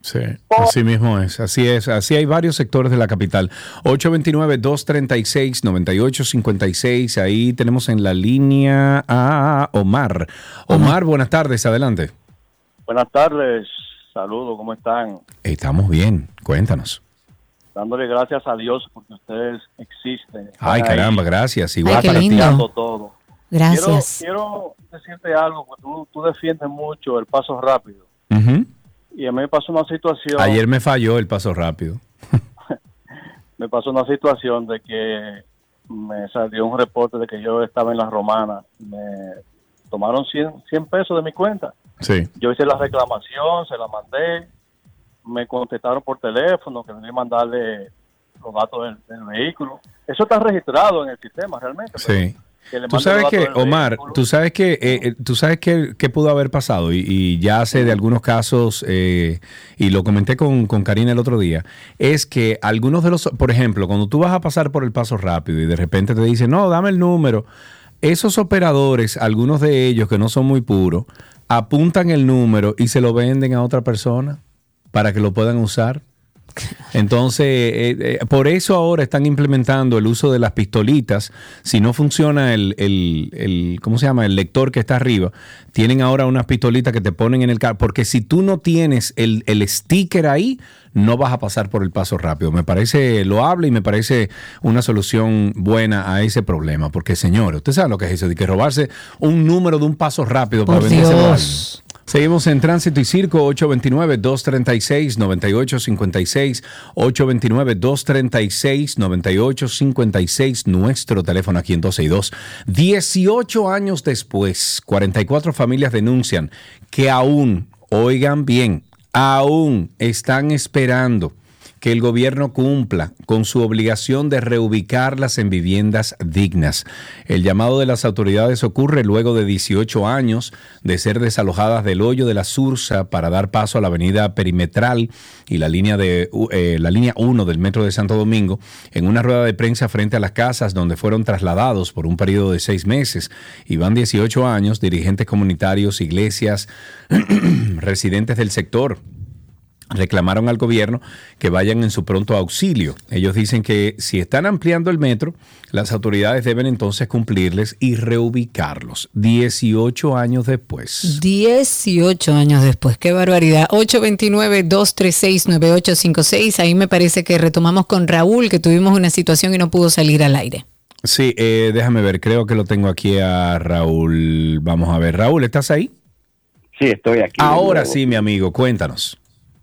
Sí, así mismo es, así es, así hay varios sectores de la capital. 829-236-9856, ahí tenemos en la línea a Omar. Omar, buenas tardes, adelante. Buenas tardes, saludos, ¿cómo están? Estamos bien, cuéntanos. Dándole gracias a Dios porque ustedes existen. Ay, ahí caramba, gracias, igual qué para lindo. ti. todo. Gracias. Quiero, quiero decirte algo, porque tú, tú defiendes mucho el paso rápido. Y a mí me pasó una situación, Ayer me falló el paso rápido. me pasó una situación de que me salió un reporte de que yo estaba en la romana. Me tomaron 100, 100 pesos de mi cuenta. Sí. Yo hice la reclamación, se la mandé, me contestaron por teléfono que tenía que mandarle los datos del, del vehículo. Eso está registrado en el sistema realmente. Sí. que le Tú sabes que, Omar, vehículo. tú sabes que, eh, eh, tú sabes que, que pudo haber pasado y, y ya sé de algunos casos eh, y lo comenté con, con Karina el otro día, es que algunos de los, por ejemplo, cuando tú vas a pasar por el paso rápido y de repente te dicen, no, dame el número, esos operadores, algunos de ellos que no son muy puros, apuntan el número y se lo venden a otra persona para que lo puedan usar. Entonces, eh, eh, por eso ahora están implementando el uso de las pistolitas. Si no funciona el, el, el- ¿cómo se llama? El lector que está arriba, tienen ahora unas pistolitas que te ponen en el carro. Porque si tú no tienes el, el sticker ahí, no vas a pasar por el paso rápido. Me parece loable y me parece una solución buena a ese problema. Porque, señor, usted sabe lo que es eso, de que robarse un número de un paso rápido para Por a Dios. Seguimos en Tránsito y Circo, 829-236-9856, 829-236-9856, nuestro teléfono aquí en 262. 18 años después, 44 familias denuncian que aún, oigan bien, aún están esperando que el gobierno cumpla con su obligación de reubicarlas en viviendas dignas. El llamado de las autoridades ocurre luego de 18 años de ser desalojadas del hoyo de la Sursa para dar paso a la avenida perimetral y la línea, de, eh, la línea 1 del metro de Santo Domingo en una rueda de prensa frente a las casas donde fueron trasladados por un periodo de seis meses. Y van 18 años, dirigentes comunitarios, iglesias, residentes del sector reclamaron al gobierno que vayan en su pronto auxilio. Ellos dicen que si están ampliando el metro, las autoridades deben entonces cumplirles y reubicarlos 18 años después. 18 años después, qué barbaridad. 829-236-9856. Ahí me parece que retomamos con Raúl, que tuvimos una situación y no pudo salir al aire. Sí, eh, déjame ver, creo que lo tengo aquí a Raúl. Vamos a ver, Raúl, ¿estás ahí? Sí, estoy aquí. Ahora sí, mi amigo, cuéntanos.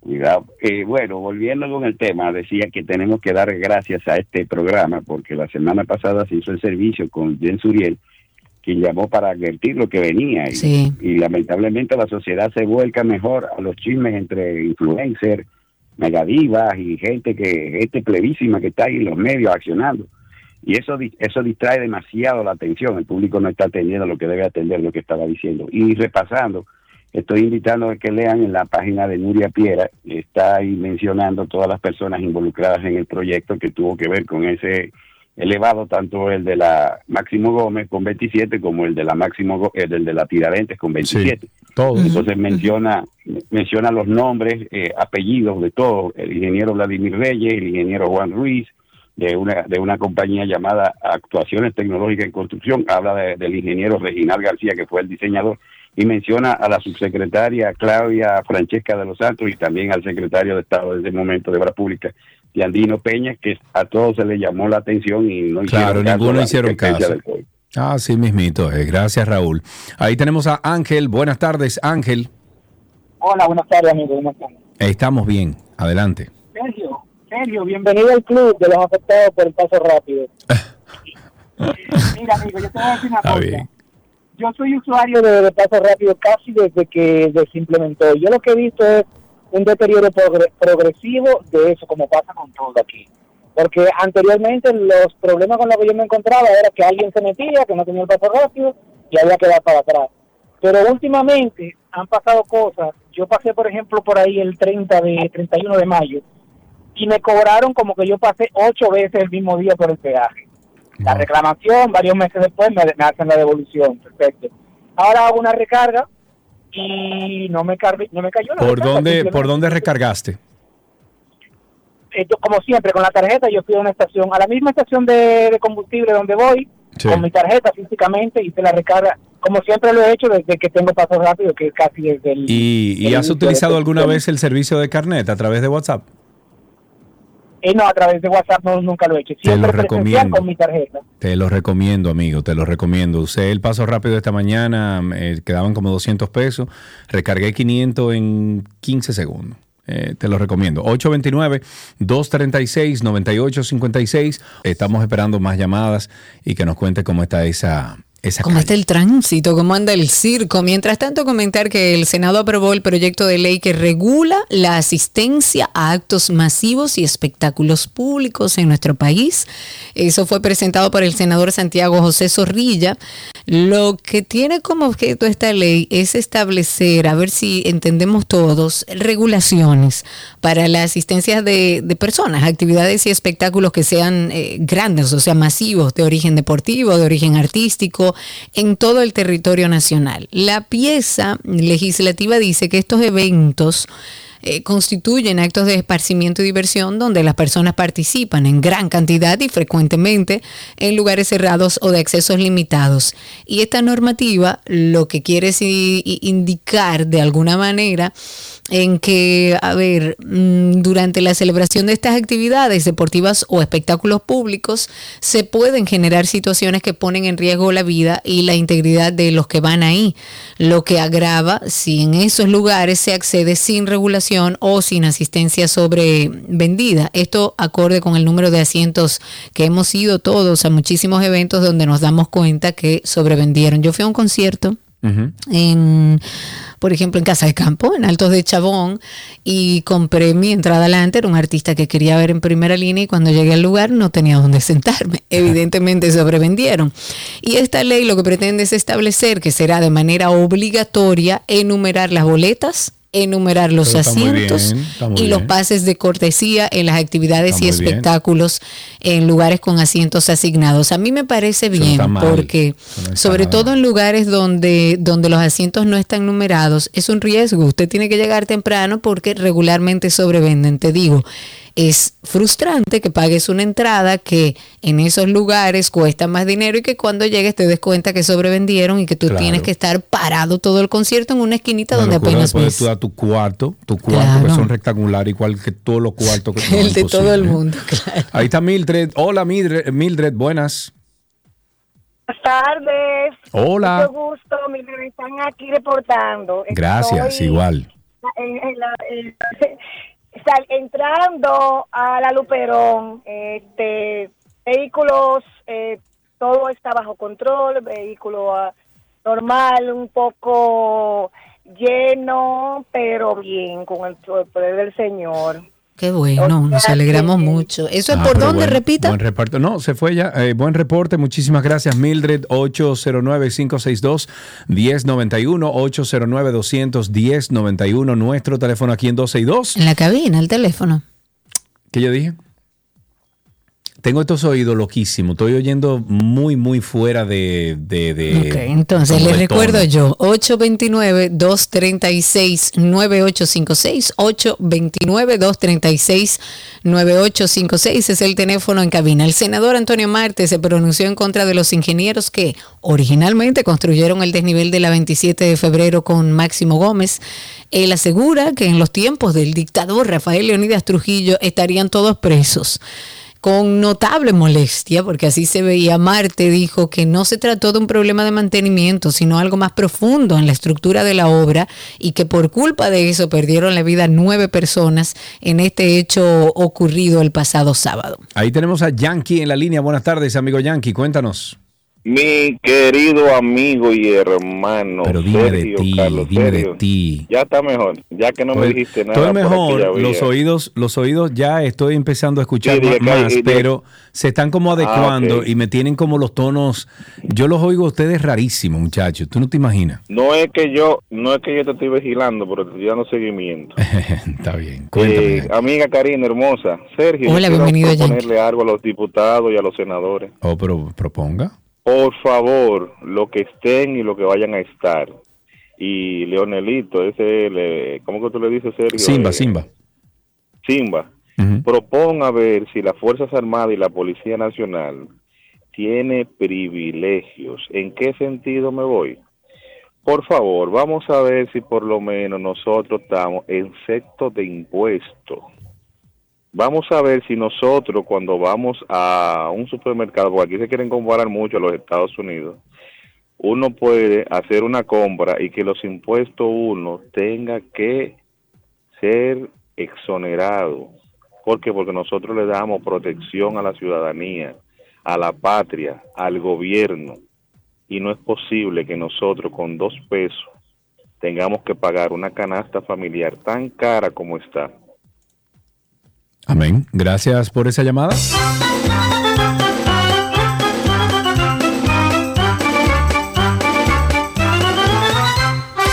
Mira, eh, bueno, volviendo con el tema, decía que tenemos que dar gracias a este programa porque la semana pasada se hizo el servicio con Jen Suriel, quien llamó para advertir lo que venía y, Sí. y lamentablemente la sociedad se vuelca mejor a los chismes entre influencers, megadivas y gente que gente plevísima que está ahí en los medios accionando. Y eso eso distrae demasiado la atención, el público no está atendiendo lo que debe atender, lo que estaba diciendo. Y repasando, Estoy invitando a que lean en la página de Nuria Piera, está ahí mencionando todas las personas involucradas en el proyecto que tuvo que ver con ese elevado, tanto el de la Máximo Gómez con 27 como el de la Máximo el del de la Tiradentes con 27. todos. Entonces menciona menciona los nombres, eh, apellidos de todos, el ingeniero Vladimir Reyes, el ingeniero Juan Ruiz, de una, de una compañía llamada Actuaciones Tecnológicas en Construcción, habla de- del ingeniero Reginald García, que fue el diseñador, y menciona a la subsecretaria Claudia Francesca de los Santos y también al secretario de Estado de ese momento de Obras Públicas, Andino Peña, que a todos se le llamó la atención y no Claro, hicieron caso ninguno hicieron caso. del COVID. Ah, sí mismito. es. Gracias, Raúl. Ahí tenemos a Ángel. Buenas tardes, Ángel. Hola, buenas tardes, amigo. Buenas tardes. Estamos bien. Adelante. Sergio, Sergio, bienvenido al club de los afectados por el paso rápido. Mira, amigo, yo te voy a decir una Está cosa. bien. Yo soy usuario de, paso rápido casi desde que se implementó. Yo lo que he visto es un deterioro progre- progresivo de eso, como pasa con todo aquí. Porque anteriormente los problemas con los que yo me encontraba era que alguien se metía, que no tenía el paso rápido y había que dar para atrás. Pero últimamente han pasado cosas. Yo pasé, por ejemplo, por ahí el 30 de 31 de mayo y me cobraron como que yo pasé ocho veces el mismo día por el peaje. La reclamación, varios meses después me, me hacen la devolución. Perfecto. Ahora hago una recarga y no me, cargue- no me cayó la ¿Por recarga, dónde, ¿Por dónde recargaste? eh, yo, como siempre, con la tarjeta yo fui a una estación, a la misma estación de, de combustible donde voy, Sí. con mi tarjeta físicamente hice la recarga, como siempre lo he hecho desde que tengo paso rápido, que casi desde el... ¿Y, y el has utilizado este alguna vez el servicio de carnet a través de WhatsApp? Eh, no, a través de WhatsApp no, nunca lo he hecho. Te lo Siempre recomiendo. con mi tarjeta. Te lo recomiendo, amigo, te lo recomiendo. Usé el paso rápido esta mañana, eh, quedaban como 200 pesos, recargué 500 en 15 segundos. Eh, te lo recomiendo. 829-236-9856. Estamos esperando más llamadas y que nos cuente cómo está esa, esa ¿Cómo calle. está el tránsito? ¿Cómo anda el circo? Mientras tanto, comentar que el Senado aprobó el proyecto de ley que regula la asistencia a actos masivos y espectáculos públicos en nuestro país. Eso fue presentado por el senador Santiago José Zorrilla. Lo que tiene como objeto esta ley es establecer, a ver si entendemos todos, regulaciones para la asistencia de, de personas, actividades y espectáculos que sean eh, grandes, o sea, masivos, de origen deportivo, de origen artístico, en todo el territorio nacional. La pieza legislativa dice que estos eventos eh, constituyen actos de esparcimiento y diversión donde las personas participan en gran cantidad y frecuentemente en lugares cerrados o de accesos limitados. Y esta normativa lo que quiere es indicar de alguna manera en que, a ver, mm, durante la celebración de estas actividades deportivas o espectáculos públicos, se pueden generar situaciones que ponen en riesgo la vida y la integridad de los que van ahí, lo que agrava si en esos lugares se accede sin regulación o sin asistencia sobrevendida. Esto acorde con el número de asientos que hemos ido todos a muchísimos eventos donde nos damos cuenta que sobrevendieron. Yo fui a un concierto en, por ejemplo, en Casa de Campo, en Altos de Chabón, y compré mi entrada adelante, era un artista que quería ver en primera línea y cuando llegué al lugar no tenía dónde sentarme. Evidentemente sobrevendieron. Y esta ley lo que pretende es establecer que será de manera obligatoria enumerar las boletas enumerar los Pero asientos bien, y los pases de cortesía en las actividades Está y bien. espectáculos en lugares con asientos asignados. A mí me parece no bien porque no sobre nada todo en lugares donde, donde los asientos no están numerados, es un riesgo. Usted tiene que llegar temprano porque regularmente sobrevenden. Te digo, es frustrante que pagues una entrada que en esos lugares cuesta más dinero y que cuando llegues te des cuenta que sobrevendieron y que tú Claro. tienes que estar parado todo el concierto en una esquinita donde apenas ves tú das tu cuarto, tu cuarto Claro. que son rectangulares igual que todos los cuartos que no, el de todo el imposible. mundo. claro. Ahí está Mildred. Hola Mildred, Mildred buenas. Buenas tardes. Hola. Mucho gusto, mi me están aquí reportando. Gracias, Estoy igual. en- en la- en- sal- entrando a la Luperón, este, vehículos, eh, todo está bajo control, vehículo ah, normal, un poco lleno, pero bien, con el poder del Señor. Qué bueno, nos alegramos mucho. ¿Eso es Ah, por dónde, buen- repita? Buen reparto. No, se fue ya. Eh, buen reporte. Muchísimas gracias, Mildred. 809-562-1091. 809-210-91. Nuestro teléfono aquí en 262. En la cabina, el teléfono. ¿Qué yo dije? Tengo estos oídos loquísimos. Estoy oyendo muy, muy fuera de. de, de- Ok, entonces les recuerdo yo, 829-236-9856, 829-236-9856 es el teléfono en cabina. El senador Antonio Marte se pronunció en contra de los ingenieros que originalmente construyeron el desnivel de la 27 de febrero con Máximo Gómez. Él asegura que en los tiempos del dictador Rafael Leonidas Trujillo estarían todos presos con notable molestia, porque así se veía, Marte dijo que no se trató de un problema de mantenimiento, sino algo más profundo en la estructura de la obra y que por culpa de eso perdieron la vida nueve personas en este hecho ocurrido el pasado sábado. Ahí tenemos a Yankee en la línea. Buenas tardes, amigo Yankee. Cuéntanos. Mi querido amigo y hermano Pero dime de ti, Carlos dime de ti. Ya está mejor, ya que no me dijiste nada. Estoy mejor, los oídos, los oídos ya estoy empezando a escuchar Sí, más, pero se están como adecuando Ah, ok. y me tienen como los tonos. Yo los oigo a ustedes rarísimos, muchachos. Tú no te imaginas. No es que yo, no es que yo te estoy vigilando, pero te estoy dando seguimiento. Está bien. Cuéntame. Eh, amiga Karina, hermosa. Sergio, Hola, bienvenido, Yankee. proponerle algo a los diputados y a los senadores. Oh, pero proponga. Por favor, lo que estén y lo que vayan a estar. Y Leonelito, ese, le, ¿cómo que tú le dices, Sergio? Simba, Eh, Simba. Simba, Ujú. proponga a ver si las Fuerzas Armadas y la Policía Nacional tiene privilegios. ¿En qué sentido me voy? Por favor, vamos a ver si por lo menos nosotros estamos en secto de impuestos. Vamos a ver si nosotros cuando vamos a un supermercado, porque aquí se quieren comparar mucho a los Estados Unidos, uno puede hacer una compra y que los impuestos uno tenga que ser exonerado. ¿Por qué? Porque nosotros le damos protección a la ciudadanía, a la patria, al gobierno. Y no es posible que nosotros con dos pesos tengamos que pagar una canasta familiar tan cara como está. Amén. Gracias por esa llamada.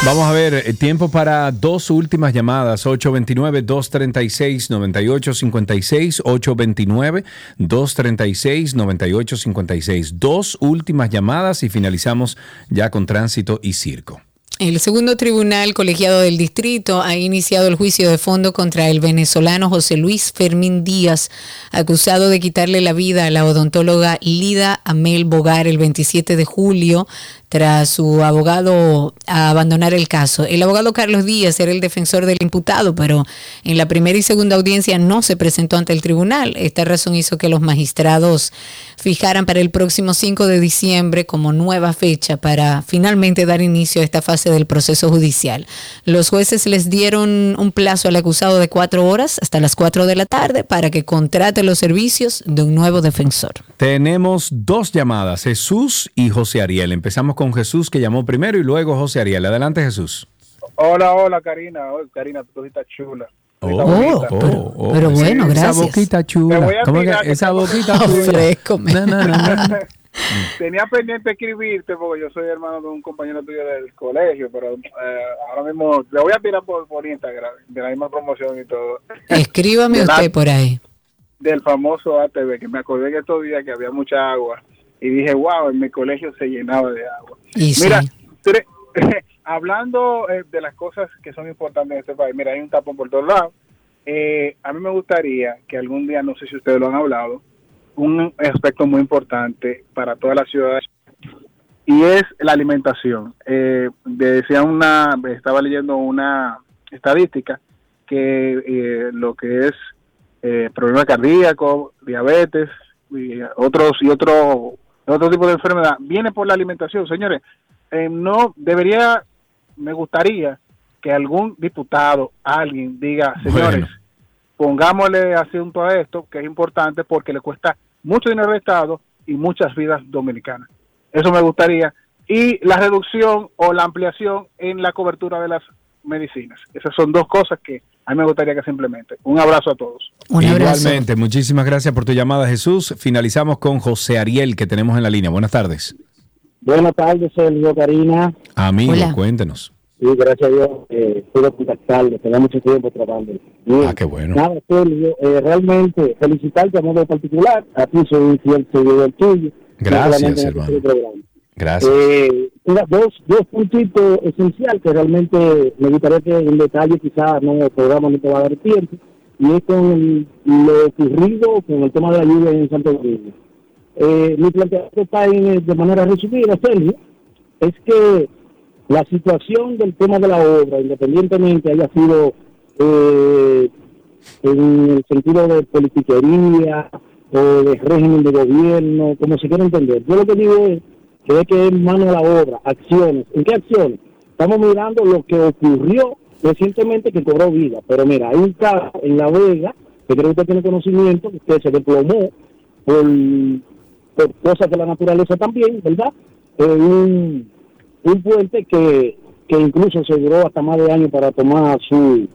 Vamos a ver, eh, tiempo para dos últimas llamadas, 829-236-9856, 829-236-9856. Dos últimas llamadas y finalizamos ya con tránsito y circo. El segundo tribunal colegiado del distrito ha iniciado el juicio de fondo contra el venezolano José Luis Fermín Díaz, acusado de quitarle la vida a la odontóloga Lida Amel Bogar el 27 de julio tras su abogado abandonar el caso. El abogado Carlos Díaz era el defensor del imputado, pero en la primera y segunda audiencia no se presentó ante el tribunal. Esta razón hizo que los magistrados fijaran para el próximo 5 de diciembre como nueva fecha para finalmente dar inicio a esta fase del proceso judicial. Los jueces les dieron un plazo al acusado de cuatro horas hasta las 4 de la tarde para que contrate los servicios de un nuevo defensor. Tenemos dos llamadas, Jesús y José Ariel. Empezamos con Jesús que llamó primero y luego José Ariel. Adelante Jesús. Hola, hola, Karina. Hola, Karina, tu cosita chula. Oh, bonita. oh, oh, pero esa- bueno, Esa gracias. boquita Te chula. ¿Cómo que esa boquita chula? No, no, no, no. Tenía pendiente escribirte porque yo soy hermano de un compañero tuyo del colegio, pero eh, ahora mismo le voy a tirar por, por Instagram, de la misma promoción y todo. Escríbame la- usted por ahí. Del famoso ATV, que me acordé que estos días que había mucha agua y dije, wow, en mi colegio se llenaba de agua. Y sí. Mira, tre- hablando eh, de las cosas que son importantes en este país, mira, hay un tapón por todos lados. Eh, a mí me gustaría que algún día, no sé si ustedes lo han hablado, un aspecto muy importante para toda la ciudad y es la alimentación. Eh, decía una, estaba leyendo una estadística que eh, lo que es eh, problema cardíaco, diabetes y otros y otro otro tipo de enfermedad viene por la alimentación, señores. Eh, no debería, me gustaría que algún diputado, alguien diga, señores, Bueno. pongámosle asunto a esto, que es importante porque le cuesta mucho dinero al Estado y muchas vidas dominicanas. Eso me gustaría. Y la reducción o la ampliación en la cobertura de las medicinas. Esas son dos cosas que a mí me gustaría que se implemente. Un abrazo a todos. Igualmente, muchísimas gracias por tu llamada, Jesús. Finalizamos con José Ariel, que tenemos en la línea. Buenas tardes. Buenas tardes, Sergio, Karina. Amigo, cuéntenos. Sí, gracias a Dios eh, pude contactarle, tenía mucho tiempo tratando. Ah, qué bueno. Nada, Sergio, eh, realmente felicitarte a modo particular, a ti soy un fiel seguidor tuyo. Gracias, hermano. este programa. Gracias. Eh, dos, dos puntitos esenciales que realmente me gustaría que en detalle quizás no el programa no te va a dar tiempo, y es con lo ocurrido con el tema de la lluvia en Santo Domingo. Eh, mi planteamiento está en, de manera resumida, Sergio, es que la situación del tema de la obra, independientemente haya sido eh, en el sentido de politiquería o de régimen de gobierno, como se quiera entender. Yo lo que digo es que hay que ir mano a la obra, acciones. ¿En qué acciones? Estamos mirando lo que ocurrió recientemente que cobró vida. Pero mira, hay un caso en La Vega, que creo que usted tiene conocimiento, que se desplomó por, por cosas de la naturaleza también, ¿verdad? Eh, un, un puente que, que incluso se duró hasta más de años para tomar su,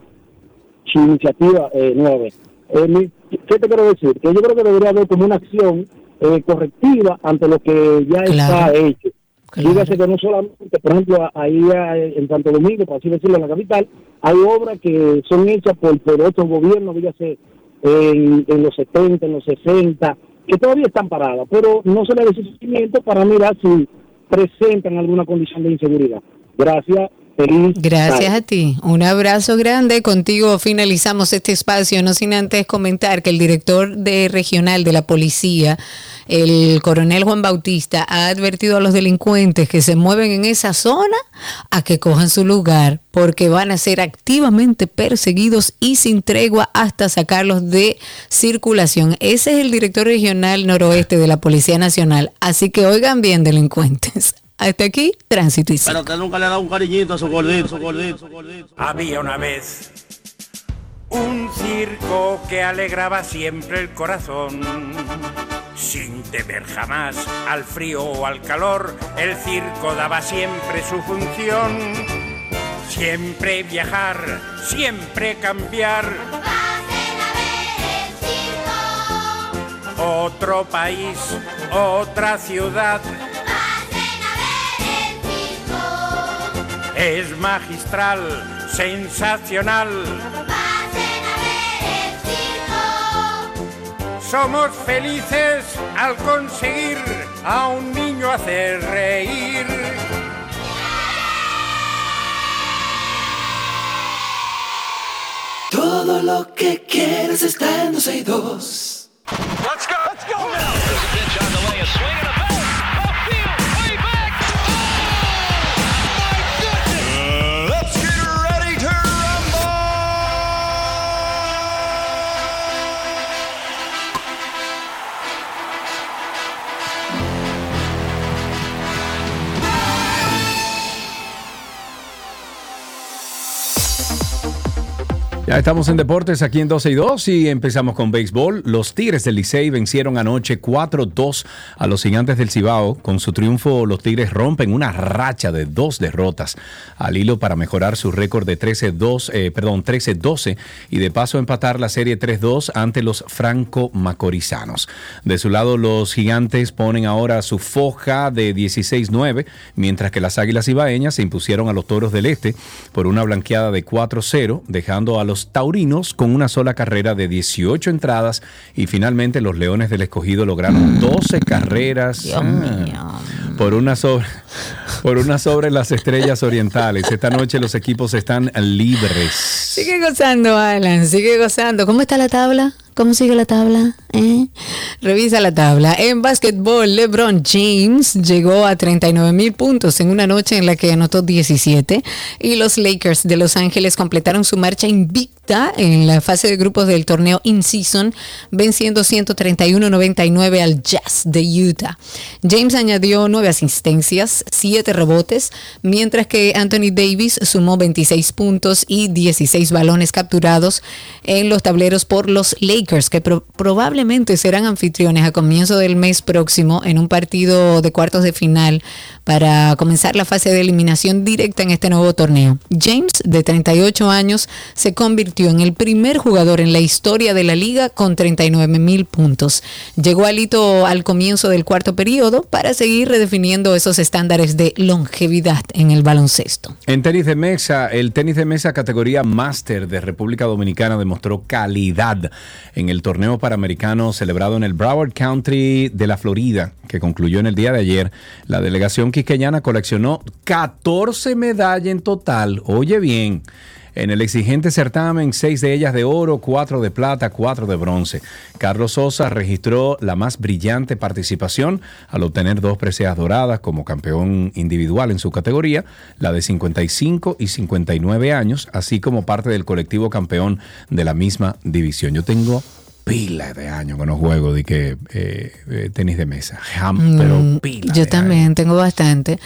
su iniciativa eh, nueva. Eh, ¿Qué te quiero decir? Que yo creo que debería haber como una acción eh, correctiva ante lo que ya Claro. está hecho. Dígase que no solamente, por ejemplo, ahí en Santo Domingo, por así decirlo, en la capital, hay obras que son hechas por, por otros gobiernos, dígase en, en los 70, en los 60, que todavía están paradas, pero no se le da seguimiento para mirar si presentan alguna condición de inseguridad. Gracias. Feliz Gracias a ti. Un abrazo grande. Contigo finalizamos este espacio, no sin antes comentar que el director de regional de la policía, el coronel Juan Bautista, ha advertido a los delincuentes que se mueven en esa zona a que cojan su lugar, porque van a ser activamente perseguidos y sin tregua hasta sacarlos de circulación. Ese es el director regional noroeste de la Policía Nacional. Así que oigan bien, delincuentes. Hasta aquí, tránsito y Pero usted nunca le ha dado un cariñito a su gordito, su gordito, su gordito. Había una vez un circo que alegraba siempre el corazón. Sin temer jamás al frío o al calor, el circo daba siempre su función. Siempre viajar, siempre cambiar. Otro país, otra ciudad. Es magistral, sensacional. Somos felices al conseguir a un niño hacer reír. Todo lo que quieres está en 12 y 2. Let's go. Let's go now. Ya estamos en deportes aquí en 12 y 2 y empezamos con béisbol. Los Tigres del Licey vencieron anoche 4-2 a los Gigantes del Cibao. Con su triunfo, los Tigres rompen una racha de dos derrotas al hilo para mejorar su récord de 13-2, eh, perdón, 13-12 y de paso empatar la serie 3-2 ante los franco-macorizanos. De su lado, los Gigantes ponen ahora su foja de 16-9, mientras que las Águilas Ibaeñas se impusieron a los Toros del Este por una blanqueada de 4-0, dejando a los Taurinos con una sola carrera de 18 entradas y finalmente los Leones del Escogido lograron 12 carreras ah, por una sobre por una sobre las Estrellas Orientales. Esta noche los equipos están libres. Sigue gozando, Alan, sigue gozando. ¿Cómo está la tabla? ¿Cómo sigue la tabla? ¿Eh? Revisa la tabla. En básquetbol, LeBron James llegó a 39 mil puntos en una noche en la que anotó 17 y los Lakers de Los Ángeles completaron su marcha invicta en la fase de grupos del torneo in-season, venciendo 131-99 al Jazz de Utah. James añadió nueve asistencias, siete rebotes, mientras que Anthony Davis sumó 26 puntos y 16 seis balones capturados en los tableros por los Lakers, que pro- probablemente serán anfitriones a comienzo del mes próximo en un partido de cuartos de final para comenzar la fase de eliminación directa en este nuevo torneo. James, de 38 años, se convirtió en el primer jugador en la historia de la liga con 39 mil puntos. Llegó al hito al comienzo del cuarto periodo para seguir redefiniendo esos estándares de longevidad en el baloncesto. En tenis de mesa, el tenis de mesa categoría Master de República Dominicana demostró calidad en el torneo panamericano celebrado en el Broward Country de la Florida, que concluyó en el día de ayer. La delegación quisqueñana coleccionó 14 medallas en total. Oye bien. En el exigente certamen, seis de ellas de oro, cuatro de plata, cuatro de bronce. Carlos Sosa registró la más brillante participación al obtener dos preseas doradas como campeón individual en su categoría, la de 55 y 59 años, así como parte del colectivo campeón de la misma división. Yo tengo pila de años que no juego de que eh, tenis de mesa, Jam, pero Mm, pila. Yo también tengo bastante.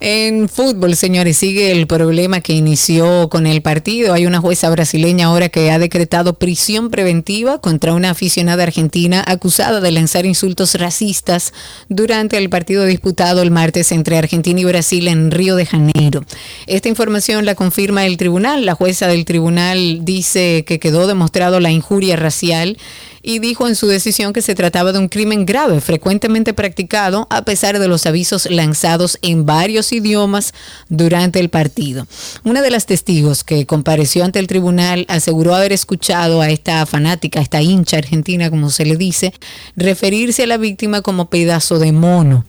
En fútbol, señores, sigue el problema que inició con el partido. Hay una jueza brasileña ahora que ha decretado prisión preventiva contra una aficionada argentina acusada de lanzar insultos racistas durante el partido disputado el martes entre Argentina y Brasil en Río de Janeiro. Esta información la confirma el tribunal. La jueza del tribunal dice que quedó demostrado la injuria racial y dijo en su decisión que se trataba de un crimen grave, frecuentemente practicado a pesar de los avisos lanzados en varios idiomas durante el partido. Una de las testigos que compareció ante el tribunal aseguró haber escuchado a esta fanática, esta hincha argentina, como se le dice, referirse a la víctima como pedazo de mono.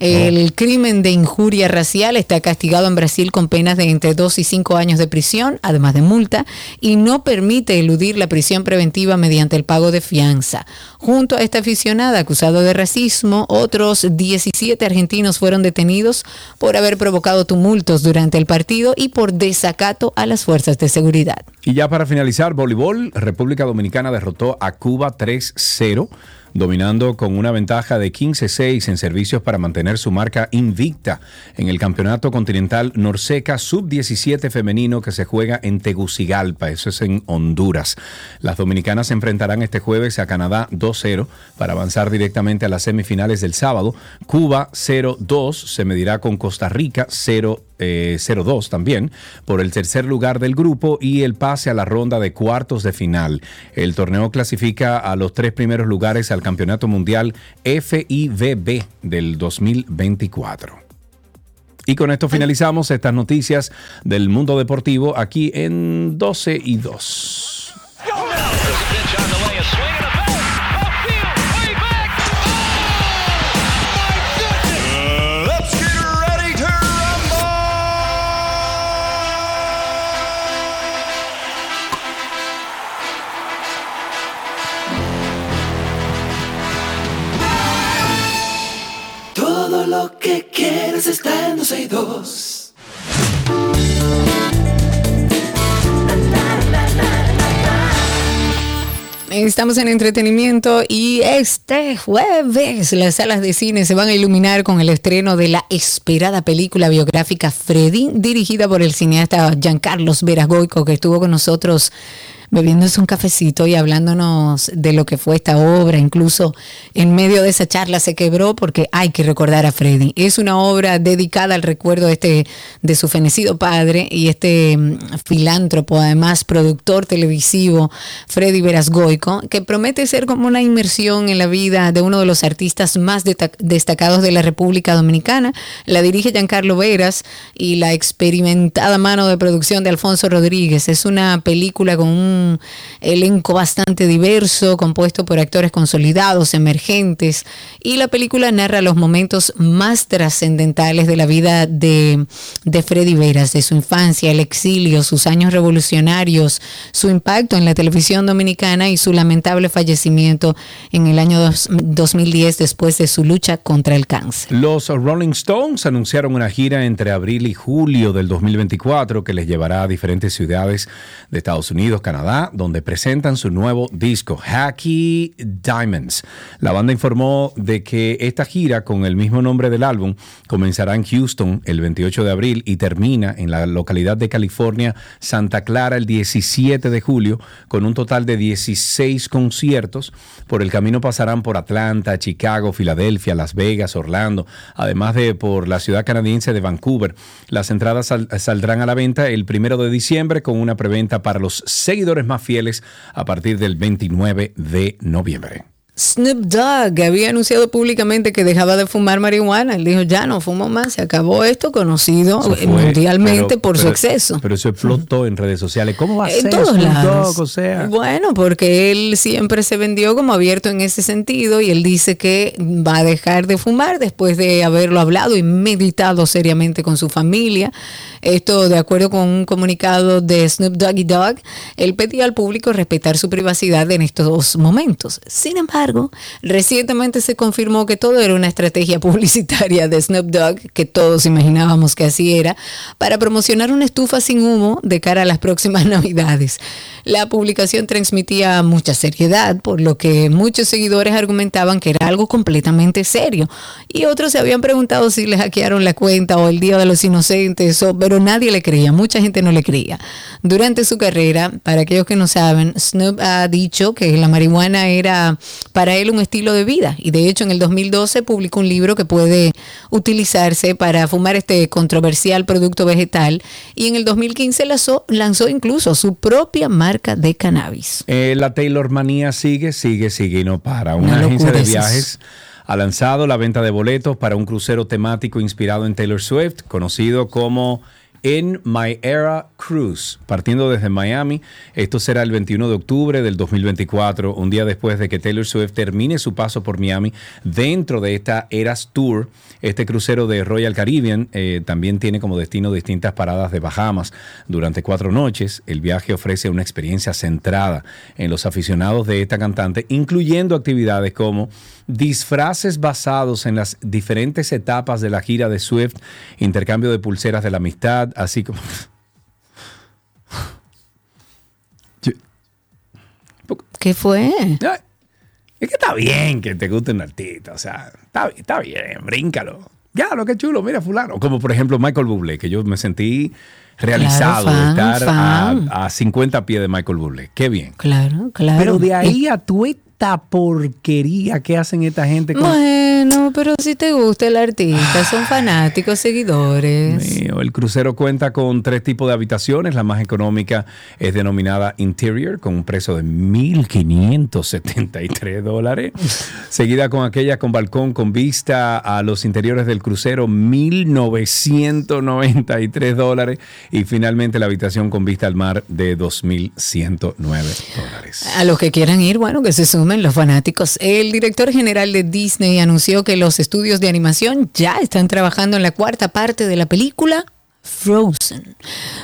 El crimen de injuria racial está castigado en Brasil con penas de entre 2 y 5 años de prisión, además de multa, y no permite eludir la prisión preventiva mediante el pago de fianza. Junto a esta aficionada acusada de racismo, otros 17 argentinos fueron detenidos por haber provocado tumultos durante el partido y por desacato a las fuerzas de seguridad. Y ya para finalizar, voleibol, República Dominicana derrotó a Cuba 3-0, dominando con una ventaja de 15-6 en servicios para mantener su marca invicta en el Campeonato Continental Norseca Sub-17 femenino que se juega en Tegucigalpa, eso es en Honduras. Las dominicanas se enfrentarán este jueves a Canadá 2-0 para avanzar directamente a las semifinales del sábado. Cuba 0-2 se medirá con Costa Rica 0 eh, 0-2 también por el tercer lugar del grupo y el pase a la ronda de cuartos de final. El torneo clasifica a los tres primeros lugares al Campeonato Mundial FIVB del 2024. Y con esto finalizamos estas noticias del mundo deportivo aquí en 12 y 2. Que quieres está en 12 y 2. Estamos en entretenimiento y este jueves las salas de cine se van a iluminar con el estreno de la esperada película biográfica Freddy, dirigida por el cineasta Giancarlos Verasgoico, que estuvo con nosotros bebiéndose un cafecito y hablándonos de lo que fue esta obra. Incluso en medio de esa charla se quebró porque hay que recordar a Freddy. Es una obra dedicada al recuerdo de, este, de su fenecido padre y este mm, filántropo, además productor televisivo, Freddy Verasgoico, que promete ser como una inmersión en la vida de uno de los artistas más destacados de la República Dominicana. La dirige Giancarlo Veras y la experimentada mano de producción de Alfonso Rodríguez. Es una película con un elenco bastante diverso, compuesto por actores consolidados, emergentes, y la película narra los momentos más trascendentales de la vida de, de Freddy Veras, de su infancia, el exilio, sus años revolucionarios, su impacto en la televisión dominicana y su lamentable fallecimiento en el año dos- 2010 después de su lucha contra el cáncer. Los Rolling Stones anunciaron una gira entre abril y julio del 2024 que les llevará a diferentes ciudades de Estados Unidos, Canadá, Donde presentan su nuevo disco, Hacky Diamonds. La banda informó de que esta gira, con el mismo nombre del álbum, comenzará en Houston el 28 de abril y termina en la localidad de California, Santa Clara, el 17 de julio, con un total de 16 conciertos. Por el camino pasarán por Atlanta, Chicago, Filadelfia, Las Vegas, Orlando, además de por la ciudad canadiense de Vancouver. Las entradas sal- saldrán a la venta el primero de diciembre con una preventa para los seguidores más fieles a partir del 29 de noviembre. Snoop Dogg había anunciado públicamente que dejaba de fumar marihuana. Él dijo, ya no fumo más, se acabó esto, conocido fue, mundialmente pero- por su exceso. Pero eso explotó en redes sociales. ¿Cómo va a En ser todos Snoop lados. Dogg? O sea, Bueno, porque él siempre se vendió como abierto en ese sentido y él dice que va a dejar de fumar después de haberlo hablado y meditado seriamente con su familia. Esto de acuerdo con un comunicado de Snoop Doggy Dogg, él pedía al público respetar su privacidad en estos momentos. Sin embargo, recientemente se confirmó que todo era una estrategia publicitaria de Snoop Dogg, que todos imaginábamos que así era, para promocionar una estufa sin humo de cara a las próximas navidades. La publicación transmitía mucha seriedad, por lo que muchos seguidores argumentaban que era algo completamente serio. Y otros se habían preguntado si le hackearon la cuenta o el Día de los Inocentes, o- pero nadie le creía, mucha gente no le creía. Durante su carrera, para aquellos que no saben, Snoop ha dicho que la marihuana era para él un estilo de vida. Y de hecho, en el 2012 publicó un libro que puede utilizarse para fumar este controversial producto vegetal. Y en el 2015 lanzó, lanzó incluso su propia marca de cannabis. Eh, la Taylor Manía sigue, sigue, sigue y no para. Una, Una agencia de viajes ha lanzado la venta de boletos para un crucero temático inspirado en Taylor Swift, conocido como In My Era Cruise, partiendo desde Miami. Esto será el 21 de octubre del 2024, un día después de que Taylor Swift termine su paso por Miami dentro de esta Eras Tour. Este crucero de Royal Caribbean eh, también tiene como destino distintas paradas de Bahamas durante cuatro noches. El viaje ofrece una experiencia centrada en los aficionados de esta cantante, incluyendo actividades como disfraces basados en las diferentes etapas de la gira de Swift, intercambio de pulseras de la amistad, así como... ¿Qué fue? Es que está bien que te guste un artista, o sea, está, está bien, bríncalo. Ya, lo que chulo, mira fulano. Como por ejemplo Michael Bublé, que yo me sentí realizado Claro, fan, de estar. A, a 50 pies de Michael Bublé. Qué bien. Claro, claro. Pero de ahí a tu esta porquería que hacen esta gente con... Bueno, pero si te gusta el artista, son fanáticos, seguidores. Mío, El crucero cuenta con tres tipos de habitaciones. La más económica es denominada Interior, con un precio de 1.573 dólares. Seguida con aquella con balcón con vista a los interiores del crucero, 1.993 dólares. Y finalmente la habitación con vista al mar de 2.109 dólares. A los que quieran ir, bueno, que se sumen los fanáticos. El director general de Disney anunció que los estudios de animación ya están trabajando en la cuarta parte de la película Frozen.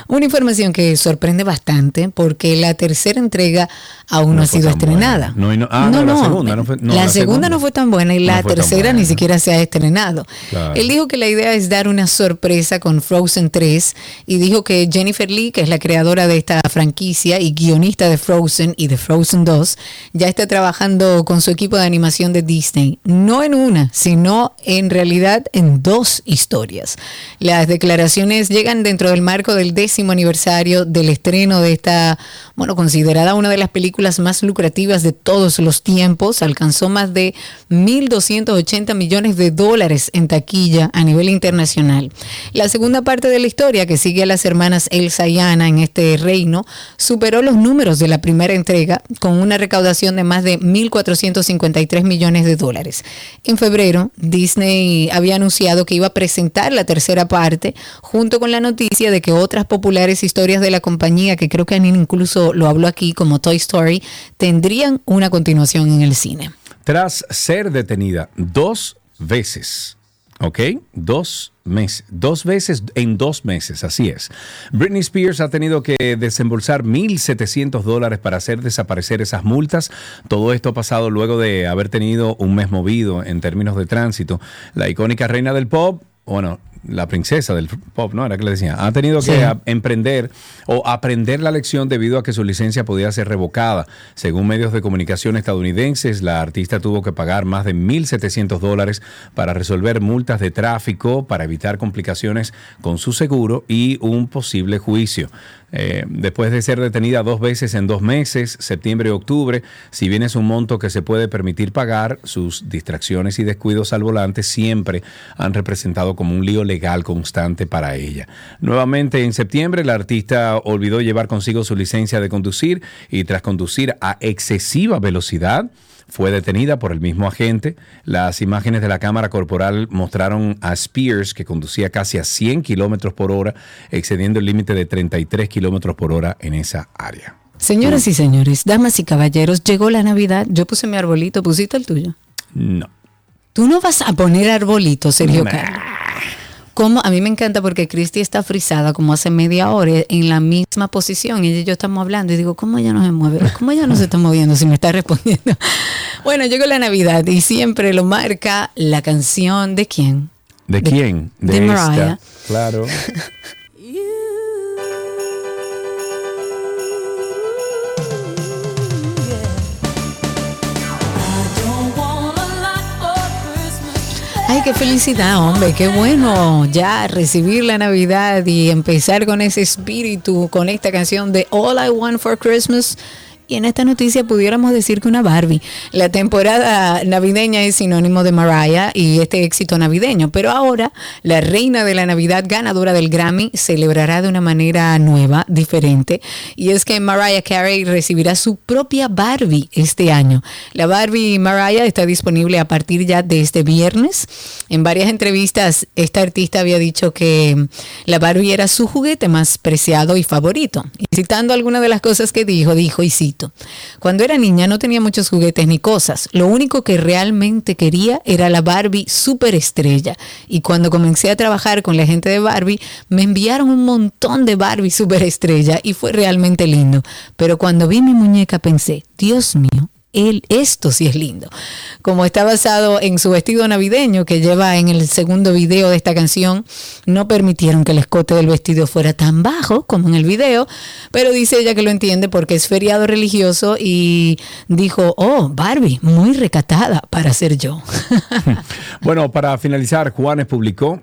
Una información que sorprende bastante porque la tercera entrega aún no, ha sido estrenada. No, no- ah, no, la segunda no fue- la la segunda segunda. no fue tan buena y la tercera ni siquiera se ha estrenado. Claro. Él dijo que la idea es dar una sorpresa con Frozen 3 y dijo que Jennifer Lee, que es la creadora de esta franquicia y guionista de Frozen y de Frozen 2, ya está trabajando con su equipo de animación de Disney, no en una, sino en realidad en dos historias. Las declaraciones llegan dentro del marco del décimo aniversario del estreno de esta, bueno, considerada una de las películas más lucrativas de todos los tiempos, alcanzó más de 1.280 millones de dólares en taquilla a nivel internacional. La segunda parte de la historia, que sigue a las hermanas Elsa y Anna en este reino, superó los números de la primera entrega con una recaudación de más de 1.453 millones de dólares. En febrero, Disney había anunciado que iba a presentar la tercera parte junto con la noticia de que otras populares historias de la compañía, que creo que Anine incluso lo habló aquí como Toy Story, tendrían una continuación en el cine. Tras ser detenida dos veces, ¿ok? Dos meses, dos veces en dos meses, así es. Britney Spears ha tenido que desembolsar 1.700 dólares para hacer desaparecer esas multas. Todo esto ha pasado luego de haber tenido un mes movido en términos de tránsito. La icónica reina del pop, bueno, la princesa del pop, ¿no? Era que le decía. Ha tenido que Sí. emprender o aprender la lección debido a que su licencia podía ser revocada. Según medios de comunicación estadounidenses, la artista tuvo que pagar más de 1.700 dólares para resolver multas de tráfico, para evitar complicaciones con su seguro y un posible juicio. Eh, después de ser detenida dos veces en dos meses, septiembre y octubre, si bien es un monto que se puede permitir pagar, sus distracciones y descuidos al volante siempre han representado como un lío legal constante para ella. Nuevamente en septiembre, la artista olvidó llevar consigo su licencia de conducir y tras conducir a excesiva velocidad, fue detenida por el mismo agente. Las imágenes de la cámara corporal mostraron a Spears que conducía casi a 100 kilómetros por hora, excediendo el límite de 33 kilómetros por hora en esa área. Señoras y señores, damas y caballeros, llegó la Navidad. Yo puse mi arbolito, ¿pusiste el tuyo? No. Tú no vas a poner arbolito, Sergio Nah. Carlos. Como a mí me encanta porque Cristi está frisada como hace media hora en la misma posición y ella y yo estamos hablando y digo, ¿cómo ella no se mueve? ¿Cómo ella no se está moviendo si me está respondiendo? Bueno, llegó la Navidad y siempre lo marca la canción de quién? ¿De, quién? de esta. Mariah. Claro. Ay, qué felicidad, hombre, qué bueno ya recibir la Navidad y empezar con ese espíritu, con esta canción de All I Want for Christmas. Y en esta noticia pudiéramos decir que una Barbie. La temporada navideña es sinónimo de Mariah y este éxito navideño, pero ahora la reina de la Navidad ganadora del Grammy celebrará de una manera nueva, diferente, y es que Mariah Carey recibirá su propia Barbie este año. La Barbie Mariah está disponible a partir ya de este viernes. En varias entrevistas, esta artista había dicho que la Barbie era su juguete más preciado y favorito. Y citando algunas de las cosas que dijo, dijo, y cito, cuando era niña no tenía muchos juguetes ni cosas. Lo único que realmente quería era la Barbie superestrella. Y cuando comencé a trabajar con la gente de Barbie, me enviaron un montón de Barbie superestrella y fue realmente lindo. Pero cuando vi mi muñeca pensé, Dios mío, él, esto sí es lindo. Como está basado en su vestido navideño que lleva en el segundo video de esta canción, no permitieron que el escote del vestido fuera tan bajo como en el video, pero dice ella que lo entiende porque es feriado religioso y dijo, oh, Barbie, muy recatada para ser yo. Bueno, para finalizar, Juanes publicó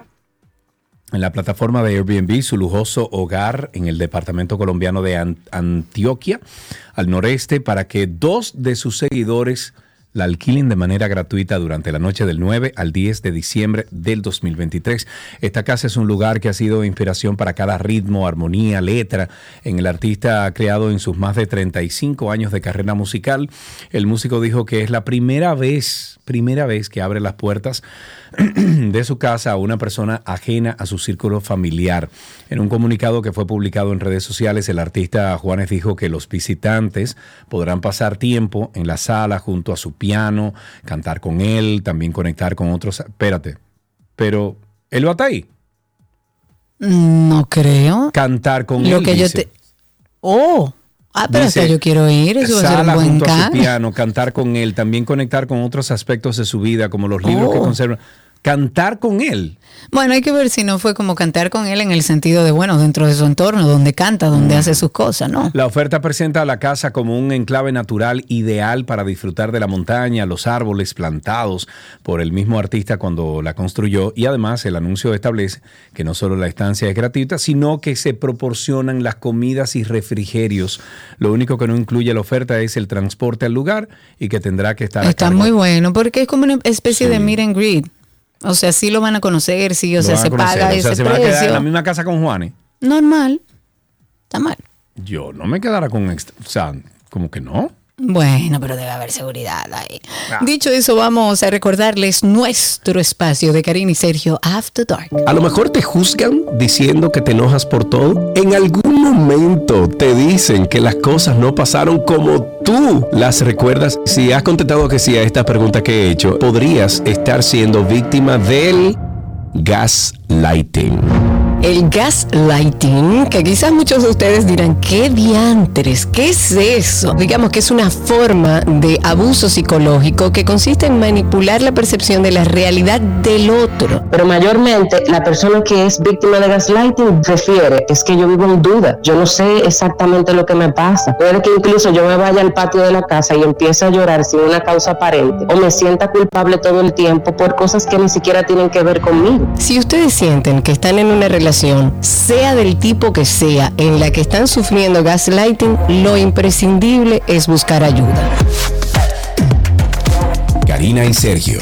en la plataforma de Airbnb su lujoso hogar en el departamento colombiano de An- Antioquia, al noreste, para que dos de sus seguidores la alquilen de manera gratuita durante la noche del 9 al 10 de diciembre del 2023. Esta casa es un lugar que ha sido inspiración para cada ritmo, armonía, letra en el artista creado en sus más de 35 años de carrera musical. El músico dijo que es la primera vez, primera vez que abre las puertas de su casa a una persona ajena a su círculo familiar. En un comunicado que fue publicado en redes sociales, el artista Juanes dijo que los visitantes podrán pasar tiempo en la sala junto a su piano, cantar con él, también conectar con otros. Espérate, pero él va a estar ahí. No creo. Cantar con Lo él. que yo te... Oh, ah, pero hasta Dice, yo quiero ir, eso va a ser un buen junto a su can. piano, cantar con él, también conectar con otros aspectos de su vida, como los libros que Oh. Cantar con él. Bueno, hay que ver si no fue como cantar con él en el sentido de, bueno, dentro de su entorno, donde canta, donde hace sus cosas, ¿no? La oferta presenta a la casa como un enclave natural ideal para disfrutar de la montaña, los árboles plantados por el mismo artista cuando la construyó y además el anuncio establece que no solo la estancia es gratuita, sino que se proporcionan las comidas y refrigerios. Lo único que no incluye la oferta es el transporte al lugar y que tendrá que estar a Está cargo muy bueno, porque es como una especie de meet and greet. O sea, sí lo van a conocer, sí, o Lo sea, se conocer. paga O sea, ese se van a quedar en la misma casa con Juanes. Normal. Está mal. Yo no me quedara con o sea, como que no. Bueno, pero debe haber seguridad ahí. Ah. Dicho eso, vamos a recordarles nuestro espacio de Karina y Sergio After Dark. A lo mejor te juzgan diciendo que te enojas por todo. En algún momento te dicen que las cosas no pasaron como tú las recuerdas. Si has contestado que sí a esta pregunta que he hecho, podrías estar siendo víctima del gaslighting. El gaslighting, que quizás muchos de ustedes dirán, ¿qué diantres? ¿Qué es eso? Digamos que es una forma de abuso psicológico que consiste en manipular la percepción de la realidad del otro. Pero mayormente la persona que es víctima de gaslighting refiere, es que yo vivo en duda, yo no sé exactamente lo que me pasa. Puede que incluso yo me vaya al patio de la casa y empiece a llorar sin una causa aparente o me sienta culpable todo el tiempo por cosas que ni siquiera tienen que ver conmigo. Si ustedes sienten que están en una relación, sea del tipo que sea, en la que están sufriendo gaslighting, lo imprescindible es buscar ayuda. Karina y Sergio,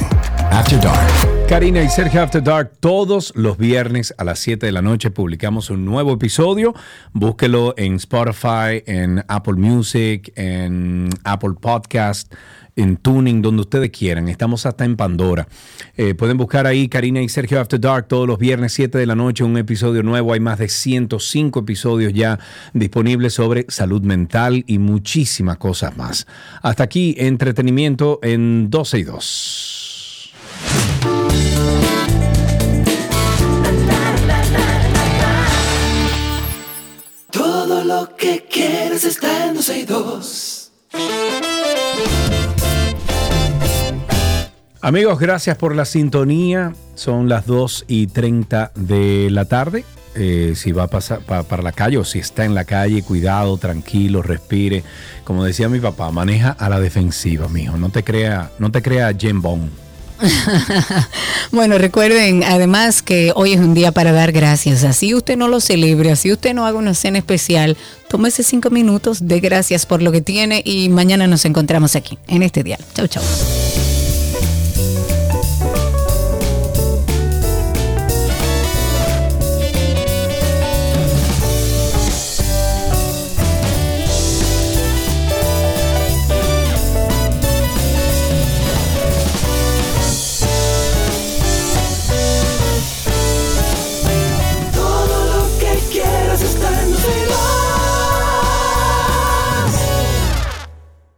After Dark. Karina y Sergio After Dark, todos los viernes a las 7 de la noche publicamos un nuevo episodio. Búsquelo en Spotify, en Apple Music, en Apple Podcast, en Tuning, donde ustedes quieran. Estamos hasta en Pandora. Eh, pueden buscar ahí Karina y Sergio After Dark todos los viernes 7 de la noche, un episodio nuevo. Hay más de 105 episodios ya disponibles sobre salud mental y muchísimas cosas más. Hasta aquí, entretenimiento en 12 y 2. Todo lo que quieres está en 12 y 2. Amigos, gracias por la sintonía. Son las 2 y 30 de la tarde. Eh, si va a pasar pa- para la calle o si está en la calle, cuidado, tranquilo, respire. Como decía mi papá, maneja a la defensiva, mijo. No te crea, no te crea Jen Bone. Bueno, recuerden además que hoy es un día para dar gracias. Así usted no lo celebre, así usted no haga una cena especial, tómese cinco minutos de gracias por lo que tiene y mañana nos encontramos aquí en este día. Chau, chau.